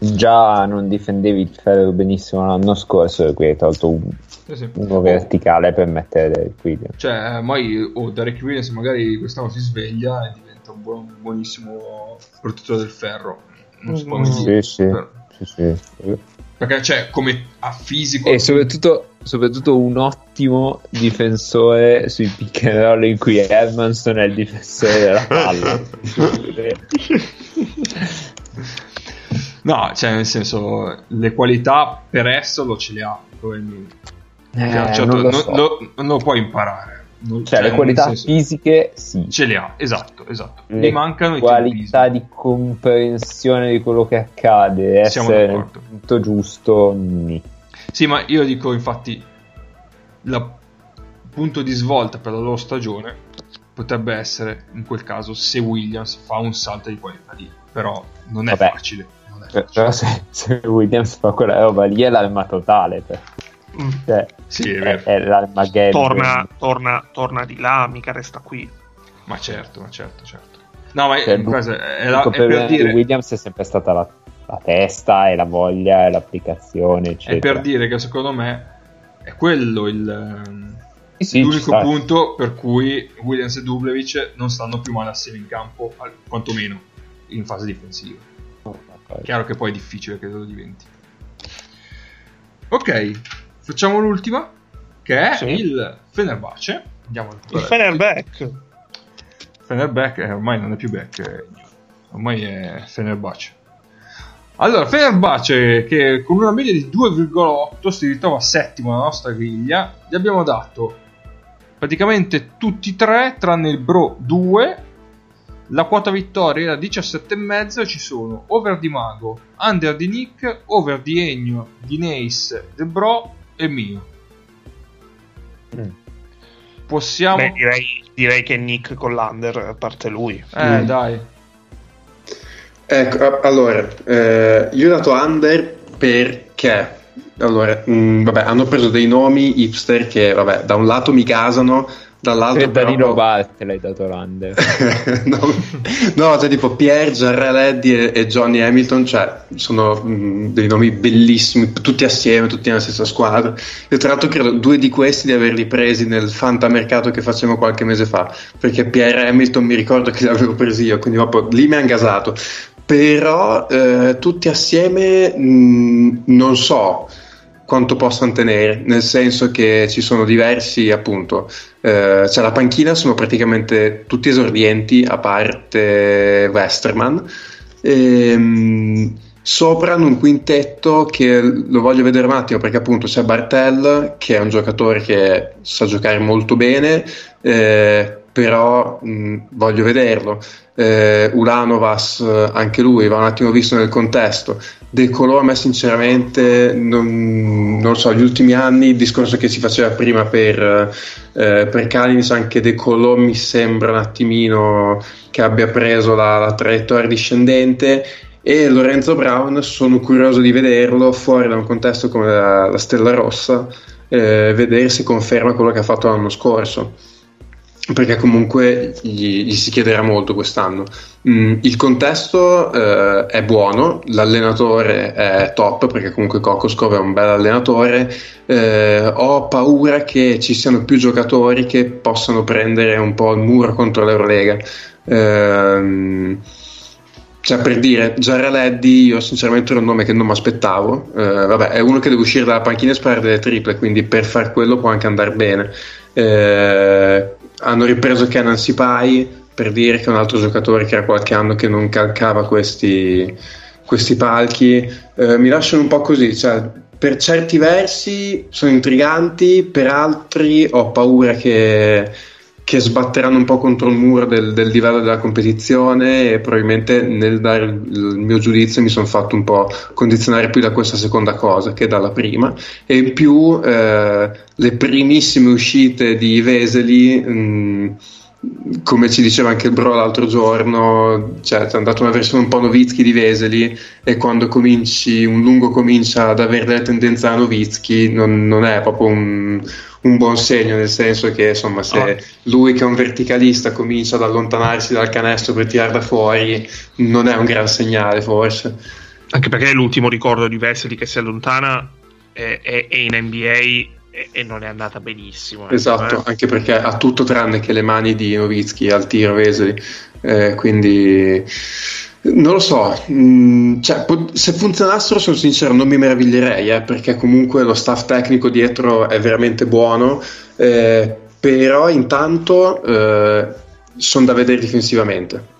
già non difendevi il ferro benissimo l'anno scorso e qui hai tolto un- Sì, sì. uno verticale per mettere Williams. Cioè, mai o Derek Williams magari quest'anno si sveglia e diventa un buon- buonissimo protettore del ferro. Non si può mai Sì, sì, Però- sì, sì. Perché, cioè, come a fisico. E soprattutto, soprattutto un ottimo difensore sui pick and roll in cui Hermanson è il difensore della palla. No, cioè, nel senso, le qualità per essere ce le ha, probabilmente. Eh, Cioè, certo, non lo so. non- non lo puoi imparare. Non- Cioè, le nel qualità fisiche sì. Ce le ha, esatto, esatto. Le mancano i qualità di comprensione di quello che accade, Siamo essere nel punto giusto, nì. Sì, ma io dico infatti il punto di svolta per la loro stagione potrebbe essere in quel caso se Williams fa un salto di qualità lì, però non è Vabbè. facile. Non è Per- facile. Però se, se Williams fa quella roba lì è l'arma totale. Mm. Cioè, Sì, è è, vero. è l'Armageddon. torna, torna, torna di là mica resta qui Ma certo, ma certo, certo. No, ma Cioè, caso è, la- è per di dire Williams è sempre stata la, la testa e la voglia e l'applicazione, è eccetera. per dire che secondo me è quello il Sì, l'unico punto per cui Williams e Dublevic non stanno più male assieme in campo, al- quantomeno in fase difensiva. Chiaro che poi è difficile che lo diventi. Ok, facciamo l'ultima, che è Sì. il Fenerbahce. Andiamo il al Fenerbahce Fenerbahce eh, ormai non è più Beck, eh, ormai è Fenerbahce. Allora, Fenerbahce che con una media di 2,8 si ritrova settimo alla nostra griglia. Gli abbiamo dato praticamente tutti e tre, tranne il Bro 2, La quota vittoria era 17,5 ci sono over di Mago, under di Nick, over di Ennio, di Nace, De Bro e mio. Mm. Possiamo... Beh, direi, direi che Nick con l'under, a parte lui. Eh Mm. dai. Ecco, allora, eh, io ho dato under perché allora, mh, vabbè, hanno preso dei nomi hipster che, vabbè, da un lato mi casano, dall'altro Danilo però... Batte l'hai dato l'under. no, no, cioè tipo Pierre, Jarrell e, e Johnny Hamilton, cioè sono mh, dei nomi bellissimi, tutti assieme, tutti nella stessa squadra. Io tra l'altro credo due di questi di averli presi nel fantamercato che facevamo qualche mese fa, perché Pierre Hamilton mi ricordo che li avevo presi io, quindi proprio lì mi ha gasato. Però eh, tutti assieme mh, non so quanto possano tenere, nel senso che ci sono diversi, appunto, eh, cioè la panchina sono praticamente tutti esordienti, a parte Westerman, Ehm, sopra hanno un quintetto che lo voglio vedere un attimo perché appunto c'è Bartel che è un giocatore che sa giocare molto bene, eh, però mh, voglio vederlo. Eh, Ulanovas, anche lui va un attimo visto nel contesto. De Colò a me sinceramente non, non so, gli ultimi anni il discorso che si faceva prima per, eh, per Kalinic anche De Colò mi sembra un attimino che abbia preso la, la traiettoria discendente. E Lorenzo Brown sono curioso di vederlo fuori da un contesto come la, la Stella Rossa eh, vedere se conferma quello che ha fatto l'anno scorso perché comunque gli, gli si chiederà molto quest'anno. Mm, il contesto eh, è buono, l'allenatore è top perché comunque Kokoskov è un bel allenatore. Eh, ho paura che ci siano più giocatori che possano prendere un po' il muro contro l'Eurolega. Ehm, cioè per dire, Giaraleddi io sinceramente era un nome che non mi aspettavo Eh, vabbè è uno che deve uscire dalla panchina e sparare delle triple quindi per far quello può anche andare bene Eh, hanno ripreso Kenan Sipai per dire che è un altro giocatore che era qualche anno che non calcava questi, questi palchi. Eh, mi lasciano un po' così cioè, per certi versi sono intriganti per altri ho paura che che sbatteranno un po' contro il muro del, del livello della competizione e probabilmente nel dare il, mio giudizio mi sono fatto un po' condizionare più da questa seconda cosa che dalla prima. E in più eh, le primissime uscite di Veseli mh, come ci diceva anche il Bro l'altro giorno, cioè ti hanno dato una versione un po' Novitsky di Veseli e quando cominci, un lungo comincia ad avere delle tendenze a Novitsky non, non è proprio un, un buon segno, nel senso che insomma se Ah. lui che è un verticalista comincia ad allontanarsi dal canestro per tirare da fuori non è un gran segnale forse. Anche perché l'ultimo ricordo di Vesely che si allontana è, è- è in NBA e, non è andata benissimo. ecco, Esatto, eh. anche perché ha tutto tranne che le mani di Novitsky al tiro Veseli, Eh, quindi non lo so, mm, cioè, se funzionassero sono sincero non mi meraviglierei eh, perché comunque lo staff tecnico dietro è veramente buono, eh, però intanto eh, sono da vedere difensivamente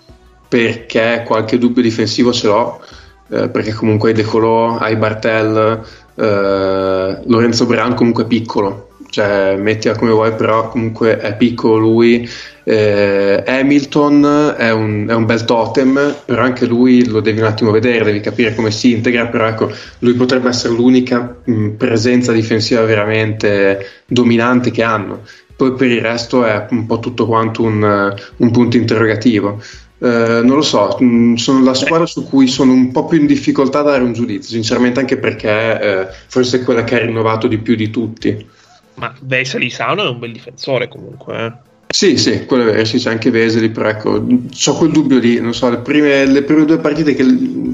perché qualche dubbio difensivo ce l'ho eh, perché comunque hai De Colò, hai Bartel, eh, Lorenzo Brown comunque è piccolo, cioè mettila come vuoi, però comunque è piccolo lui. Eh, Hamilton è un, è un bel totem, però anche lui lo devi un attimo vedere, devi capire come si integra, però ecco, lui potrebbe essere l'unica mh, presenza difensiva veramente dominante che hanno. Poi per il resto è un po' tutto quanto un, un punto interrogativo. Eh, non lo so, mh, sono la squadra su cui sono un po' più in difficoltà a dare un giudizio, sinceramente anche perché eh, forse è quella che ha rinnovato di più di tutti. Ma Vesely Sano è un bel difensore comunque. eh. Sì, sì, quello è vero, sì, c'è anche Veseli, però ecco, ho quel dubbio lì, non so, le prime, le prime due partite che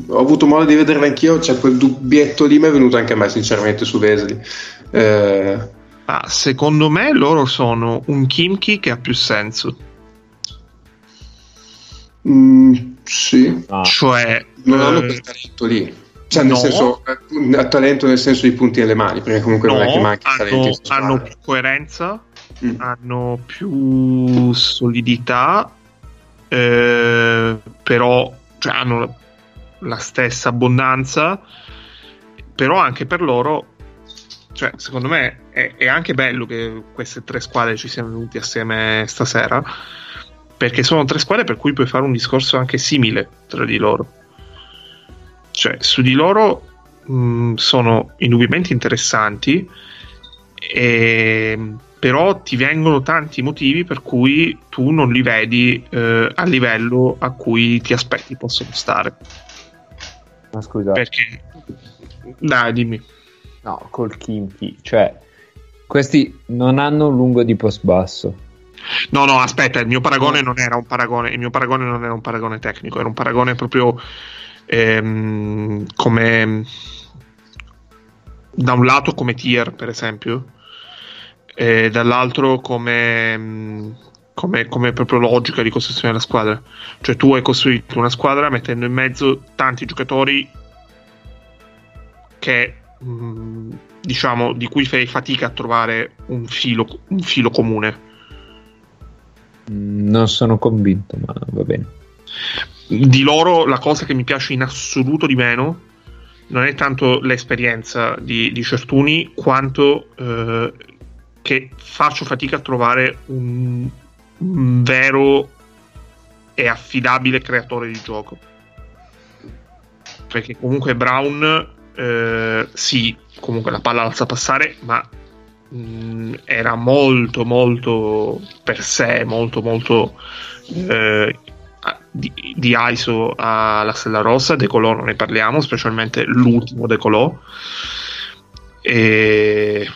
ho avuto modo di vederle anch'io, c'è quel dubbietto lì, mi è venuto anche a me sinceramente su Veseli. Eh, Ma secondo me loro sono un Kimchi che ha più senso. mm, sì, Ah, Cioè, non hanno eh, quel talento lì, cioè nel no. senso, eh, talento nel senso di punti nelle mani, perché comunque non è che no, manchi talenti. hanno, hanno più coerenza, Mm. hanno più solidità, eh, però cioè, hanno la, stessa abbondanza, però anche per loro, cioè, secondo me è, è anche bello che queste tre squadre ci siano venuti assieme stasera, perché sono tre squadre per cui puoi fare un discorso anche simile tra di loro. Cioè, su di loro mh, sono indubbiamente interessanti, e, però ti vengono tanti motivi per cui tu non li vedi eh, a livello a cui ti aspetti possono stare. Ma scusa, Perché, dai, dimmi. no, col Kimchi, cioè, questi non hanno un lungo di post basso. No, no, aspetta, il mio paragone non era un paragone, il mio paragone non era un paragone tecnico, era un paragone proprio ehm, come da un lato come tier, per esempio, e dall'altro come, mm, come, come proprio logica di costruzione della squadra. Cioè, tu hai costruito una squadra mettendo in mezzo tanti giocatori che mm, diciamo di cui fai fatica a trovare un filo, un filo comune. Mm, Non sono convinto, ma va bene. di loro la cosa che mi piace in assoluto di meno non è tanto l'esperienza di, di Certuni quanto eh, che faccio fatica a trovare un, un vero e affidabile creatore di gioco perché comunque Brown eh, sì comunque la palla la sa passare ma mh, era molto molto per sé molto molto eh, di, di ISO alla Stella Rossa, Decolò non ne parliamo, specialmente l'ultimo Decolò. E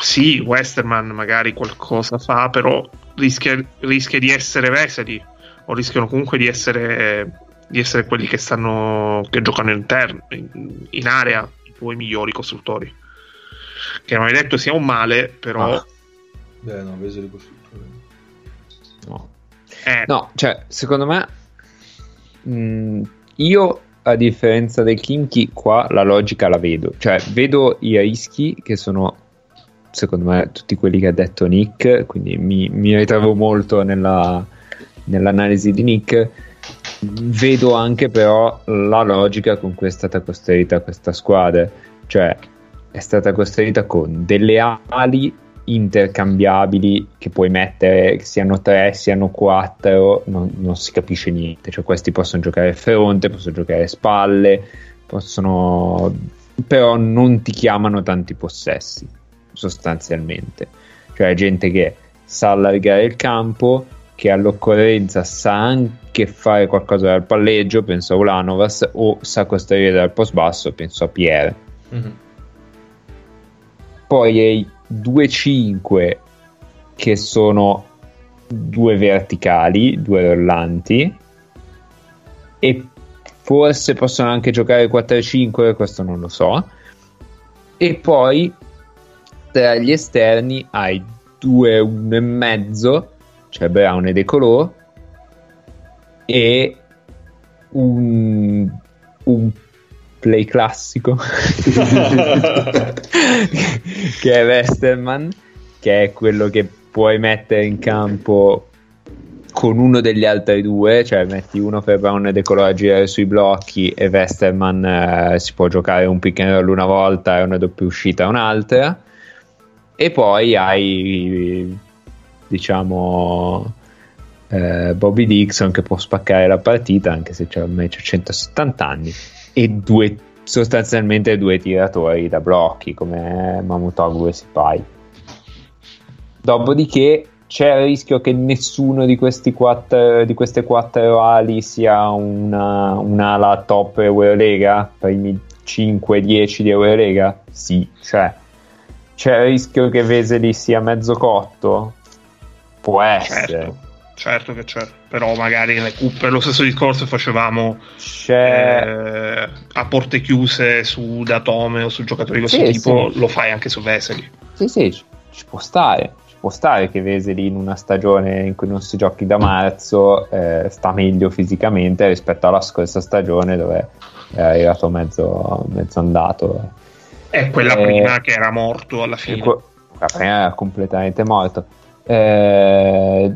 sì, Westerman magari qualcosa fa, però rischia, rischia di essere Vesely o rischiano comunque di essere, di essere quelli che stanno che giocano interno, in, in area i tuoi migliori costruttori. Che non hai detto sia un male, però Ah. Beh, no, Veseli costruttore. No. eh, No, cioè, secondo me, mh, io a differenza del Kimchi, qua la logica la vedo. Cioè, vedo i rischi che sono, secondo me, tutti quelli che ha detto Nick, quindi mi, mi ritrovo molto nella- nell'analisi di Nick. Vedo anche però la logica con cui è stata costruita questa squadra. Cioè, è stata costruita con delle ali intercambiabili che puoi mettere, siano tre, siano quattro, non, non si capisce niente. Cioè, questi possono giocare fronte, possono giocare spalle, possono. però non ti chiamano tanti possessi, sostanzialmente. Cioè, gente che sa allargare il campo, che all'occorrenza sa anche fare qualcosa dal palleggio, penso a Ulanovas, o sa costruire dal post basso, penso a Pierre Mhm. poi hai 2-5 che sono due verticali, due rollanti e forse possono anche giocare 4-5, questo non lo so. E poi tra gli esterni hai 2 e mezzo, cioè Brown e De Colò e un, un play classico che è Westerman che è quello che puoi mettere in campo con uno degli altri due cioè metti uno per Brown e De Colò a girare sui blocchi e Westerman eh, si può giocare un pick and roll una volta e una doppia uscita un'altra e poi hai diciamo eh, Bobby Dixon che può spaccare la partita anche se c'ha ormai c'ha 170 anni e due sostanzialmente due tiratori da blocchi come Mamutoglu e Sipai. Dopodiché c'è il rischio che nessuno di, quattro, di queste quattro ali sia una, un'ala top Eurolega? Primi 5-10 di Eurolega? Sì cioè c'è il rischio che Veseli sia mezzo cotto può essere certo, certo che c'è. Però magari nelle cuppe lo stesso discorso facevamo eh, a porte chiuse su Datome o su giocatori di questo Sì, tipo, sì. lo fai anche su Vesely. Sì, sì, ci, ci può stare. Ci può stare che Veseli in una stagione in cui non si giochi da marzo eh, sta meglio fisicamente rispetto alla scorsa stagione dove è arrivato mezzo, mezzo andato. È quella Eh, prima che era morto alla fine. Que- La prima era completamente morto. Eh,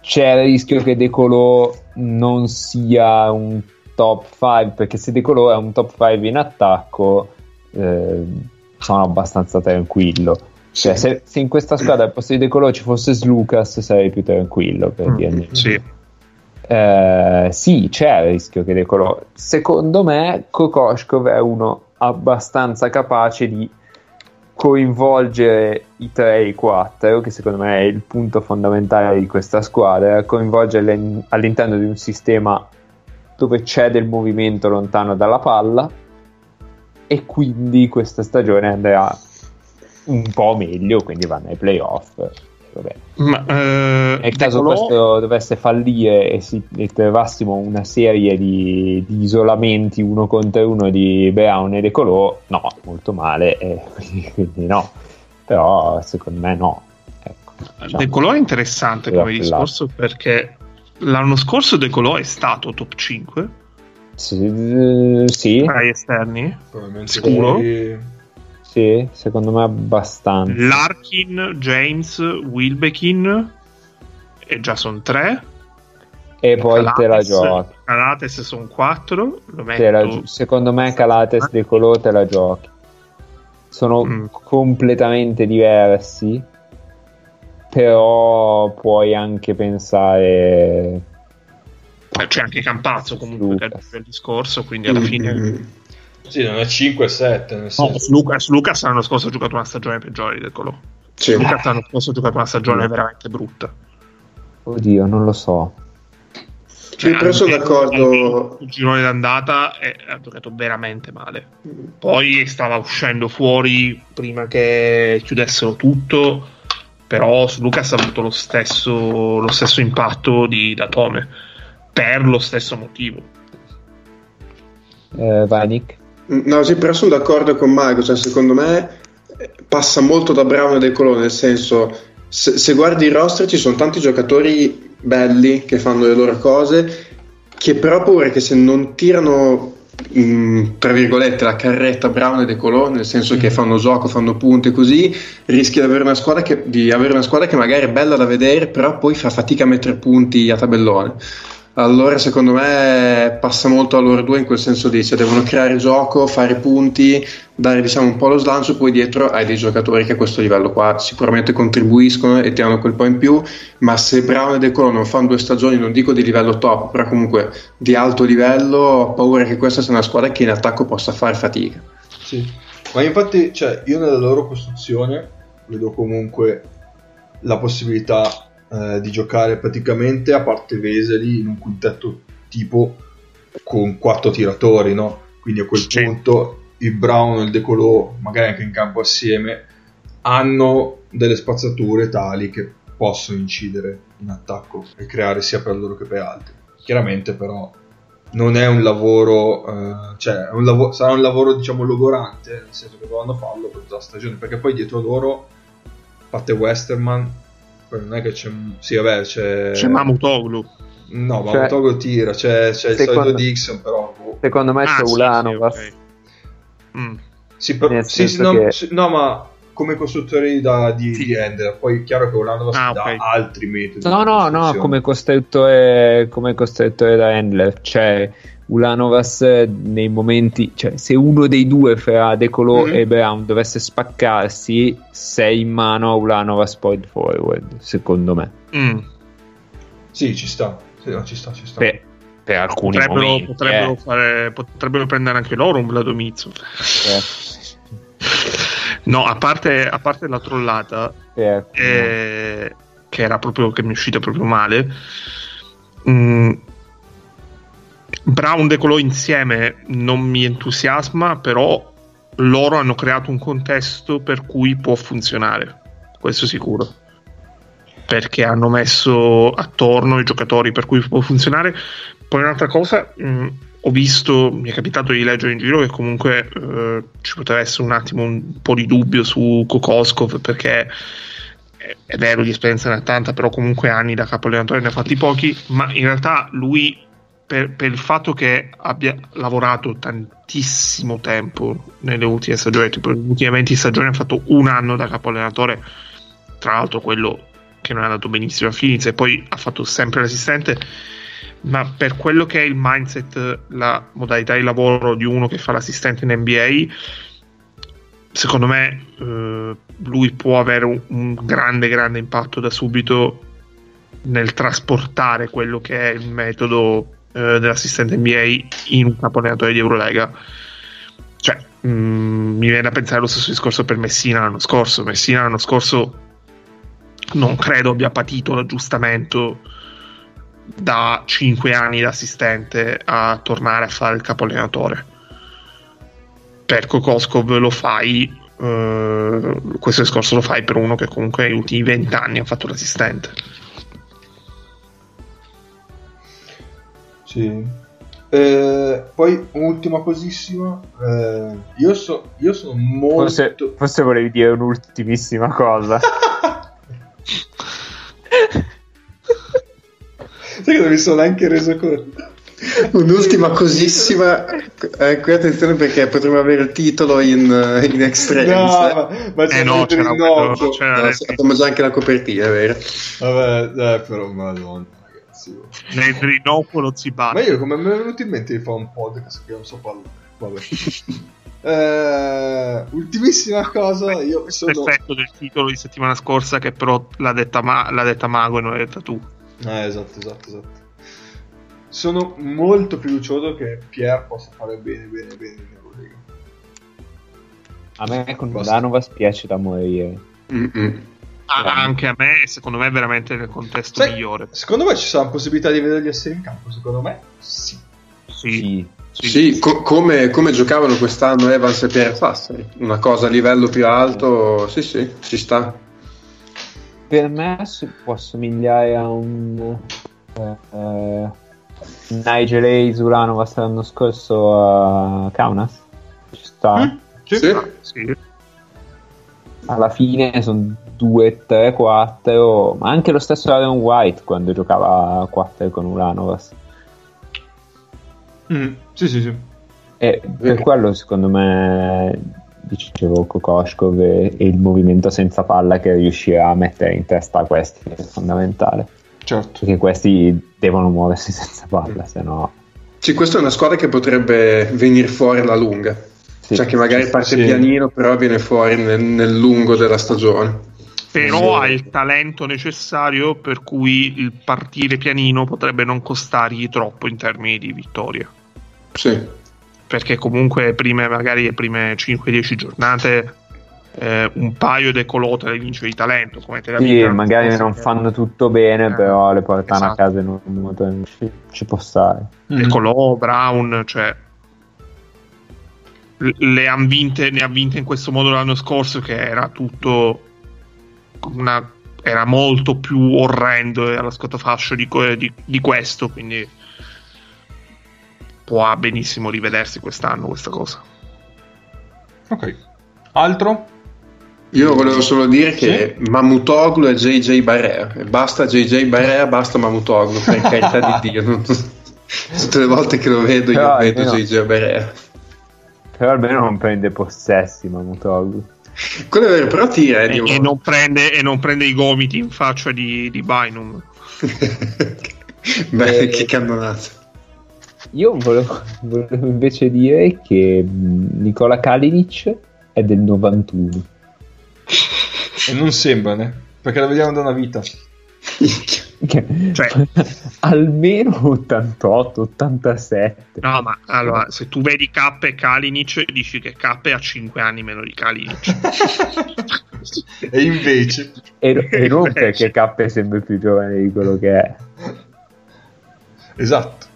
c'è il rischio che De Colò non sia un top 5 perché se De Colò è un top 5 in attacco eh, sono abbastanza tranquillo Cioè, se, se in questa squadra al posto di De ci fosse Slucas sarei più tranquillo per Mm, dirne. Sì. Eh, sì, c'è il rischio che De. Secondo me, Kokoshkov è uno abbastanza capace di coinvolgere i 3 e i 4, che secondo me è il punto fondamentale di questa squadra, coinvolgerle in- all'interno di un sistema dove c'è del movimento lontano dalla palla e quindi questa stagione andrà un po' meglio, quindi vanno ai playoff. Vabbè. Ma, eh, Nel caso De Colo- questo dovesse fallire e, si, e trovassimo una serie di, di isolamenti uno contro uno di Brown e De Colò, no, molto male, e quindi, quindi no. Però secondo me no. Ecco, diciamo. De Colò è interessante come appellato. discorso perché l'anno scorso De Colò è stato top 5 Sì, sì, tra gli esterni. Probabilmente Sicuro? sì. Sì, secondo me abbastanza. Larkin, James, Wilbekin e già sono 3. E poi te la giochi. Calates sono 4. Lo Te la metto. gio- secondo me Calates De Colò te la giochi. Sono Mm. completamente diversi, però puoi anche pensare C'è anche Campazzo comunque che è Lucas. il discorso, quindi alla fine... Sì, non è 5-7, nel No, senso. Lucas, Lucas l'anno scorso ha giocato una stagione peggiore Colò. Sì. Lucas l'anno scorso ha giocato una stagione veramente brutta. Oddio, non lo so. Però sono almeno- d'accordo. Il girone d'andata e ha giocato veramente male. Poi stava uscendo fuori prima che chiudessero tutto. Però su Lucas ha avuto lo stesso, lo stesso impatto di Datome per lo stesso motivo. Eh, vai Nick? No, sì, però sono d'accordo con Marco, cioè secondo me eh, passa molto da Brown e De Colò, nel senso, se, se guardi il roster ci sono tanti giocatori belli che fanno le loro cose, che però ho paura che se non tirano, mm, tra virgolette, la carretta Brown e De Colò, nel senso che fanno gioco, fanno punti e così, rischi di avere una squadra che, di avere una squadra che magari è bella da vedere, però poi fa fatica a mettere punti a tabellone. Allora, secondo me passa molto a loro due in quel senso lì, cioè devono creare gioco, fare punti, dare diciamo un po' lo slancio, poi dietro hai dei giocatori che a questo livello qua sicuramente contribuiscono e ti hanno quel po' in più, ma se Brown e De Colo non fanno due stagioni, non dico di livello top, però comunque di alto livello, ho paura che questa sia una squadra che in attacco possa fare fatica. Sì. Ma infatti, cioè, io nella loro costruzione vedo comunque la possibilità eh, di giocare praticamente a parte Veseli in un quintetto tipo con quattro tiratori, no? Quindi a quel Sì. punto il Brown e il De Colò, magari anche in campo assieme, hanno delle spazzature tali che possono incidere in attacco e creare sia per loro che per altri. Chiaramente però non è un lavoro, eh, cioè un lavo- sarà un lavoro diciamo logorante, nel senso che dovranno farlo per tutta la stagione, perché poi dietro loro, a parte Westerman, poi non è che c'è, sì vabbè c'è... C'è Mamutoglu. No, ma Cioè, Togo tira, c'è, c'è il secondo- solito Dixon però... boh. Secondo me Ah, c'è sì, sì, ok. Mm. Sì, però- sì, no, che- sì, no, ma come costruttori da, di, Sì. di Ender, poi è chiaro che Orlando Ah, dà ok. altri metodi. No, no, no, come costruttore, come costruttore da handler, cioè Ulanovas nei momenti, cioè se uno dei due fra De Colò Mhm. e Brown dovesse spaccarsi, sei in mano a Ulanovas point forward, secondo me. Mm. Sì, ci sta, sì, no, ci sta, ci sta. Per, per alcuni Potrebbero, momenti. potrebbero eh. fare- potrebbero prendere anche loro un Vladomizzo. Eh, No, a parte, a parte la trollata, eh, che era proprio che mi è uscita proprio male. mm, Brown De Colò insieme non mi entusiasma, però loro hanno creato un contesto per cui può funzionare, questo sicuro. Perché hanno messo attorno i giocatori per cui può funzionare. Poi un'altra cosa, mh, ho visto, mi è capitato di leggere in giro che comunque eh, ci poteva essere un attimo un po' di dubbio su Kokoskov perché è- vero di esperienza ne ha tanta, però comunque anni da capo allenatore ne ha fatti pochi, ma in realtà lui per, per il fatto che abbia lavorato tantissimo tempo nelle ultime stagioni, tipo nelle ultime 20 stagioni ha fatto un anno da capo allenatore, tra l'altro quello che non è andato benissimo a Phoenix e poi ha fatto sempre l'assistente, ma per quello che è il mindset, la modalità di lavoro di uno che fa l'assistente in NBA, secondo me eh, lui può avere un, un grande grande impatto da subito nel trasportare quello che è il metodo eh, dell'assistente NBA in un capo allenatore di Eurolega. Cioè mm, mi viene da pensare lo stesso discorso per Messina l'anno scorso. Messina l'anno scorso non credo abbia patito l'aggiustamento da 5 anni da assistente a tornare a fare il capo allenatore per Kokoskov lo fai eh, questo discorso lo fai per uno che comunque negli ultimi 20 anni ha fatto l'assistente Sì. Eh, poi un'ultima cosissima. eh, io, so- io sono molto. Forse, forse volevi dire un'ultimissima cosa. Sai che non mi sono neanche reso conto. Un'ultima cosissima, eh, qui attenzione perché potremmo avere il titolo in, eh, in extremis. No, eh. ma, ma c'è eh no c'era quello c'era No, abbiamo già anche la copertina, è vero? Vabbè, dai, però, madonna, ragazzi. nel rinnovo Ma Zibati io come mi è venuto in mente di fare un podcast che non so parlare. Vabbè. Eh, ultimissima cosa, io sono... l'effetto del titolo di settimana scorsa che però l'ha detta, Ma- l'ha detta Mago e non l'ha detta tu Eh, esatto, esatto, esatto. Sono molto fiducioso che Pier possa fare bene, bene, bene in. A me con Basta. Danovas piace da morire. Mm-mm. Ah, anche a me secondo me è veramente nel contesto Sai, migliore Secondo me ci sarà possibilità di vederli essere in campo, secondo me sì. sì, Sì. sì. Sì, co- come, come giocavano quest'anno Evans e Pierre Sassari, una cosa a livello più alto, sì sì, ci sta. Per me si- può somigliare a un eh, eh, Nigel Hayes Uranovas l'anno scorso a Kaunas. Ci sta. Mm? Sì. Sì. Sì. Alla fine sono 2, 3, 4, ma anche lo stesso Aaron White quando giocava a 4 con Uranovas. Mm, Sì, sì, sì. E per quello secondo me dicevo Kokoshkov e, e il movimento senza palla che riuscirà a mettere in testa a questi è fondamentale Certo. perché questi devono muoversi senza palla se no Sì, questa è una squadra che potrebbe venire fuori alla lunga, sì. cioè che magari parte sì. pianino però viene fuori nel, nel lungo della stagione. Però ha il talento necessario per cui il partire pianino potrebbe non costargli troppo in termini di vittoria. Sì. perché comunque prime, magari le prime 5-10 giornate eh, un paio di colote le vince di talento come te la Sì, magari non fanno tutto bene Eh, però le portano a esatto. casa in un modo ci, ci può stare. De Colò, Brown, cioè le han vinte, ne ha vinte in questo modo l'anno scorso che era tutto una, era molto più orrendo e allo scotofascio di, di, di questo quindi può benissimo rivedersi quest'anno questa cosa Ok. Altro? Io volevo solo dire che Mamutoglu e JJ Barea, e basta JJ Barea, basta Mamutoglu, per carità di Dio. non- Tutte le volte che lo vedo io Però vedo almeno- JJ Barea. però almeno non prende possessi Mamutoglu Quello è vero, però tira eh, e, e non prende, e non prende i gomiti in faccia di, di Bynum Beh, Eh, che cannonata. io volevo, volevo invece dire che Nicola Kalinic è del 91 E non sembra, né? Perché la vediamo da una vita. Cioè- almeno 88 87 no ma allora se tu vedi K e Kalinic dici che K ha 5 anni meno di Kalinic e invece... e, e non perché K è sempre più giovane di quello che è Esatto.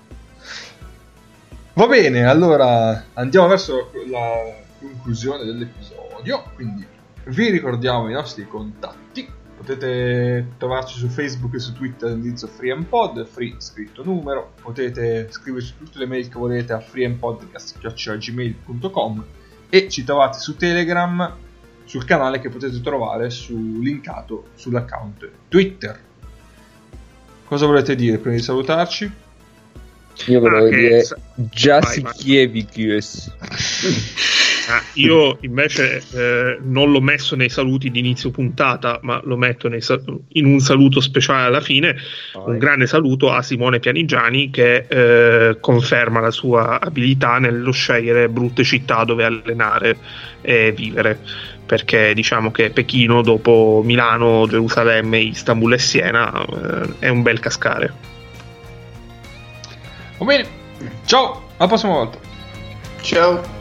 Va bene, allora andiamo verso la conclusione dell'episodio. Quindi vi ricordiamo i nostri contatti. Potete trovarci su Facebook e su Twitter all'indirizzo FreeMPod, free scritto numero. Potete scriverci tutte le mail che volete a freempodcast.gmail.com e ci trovate su Telegram sul canale che potete trovare su, linkato sull'account Twitter. Cosa volete dire prima di salutarci? io volevo Ah, dire sa- già Ah, io invece eh, non l'ho messo nei saluti di inizio puntata, ma lo metto nei sal- in un saluto speciale alla fine. Un grande saluto a Simone Pianigiani che eh, conferma la sua abilità nello scegliere brutte città dove allenare e vivere. Perché diciamo che Pechino, dopo Milano, Gerusalemme, Istanbul e Siena, eh, è un bel cascare. Va bene. Ciao, alla prossima volta. Ciao.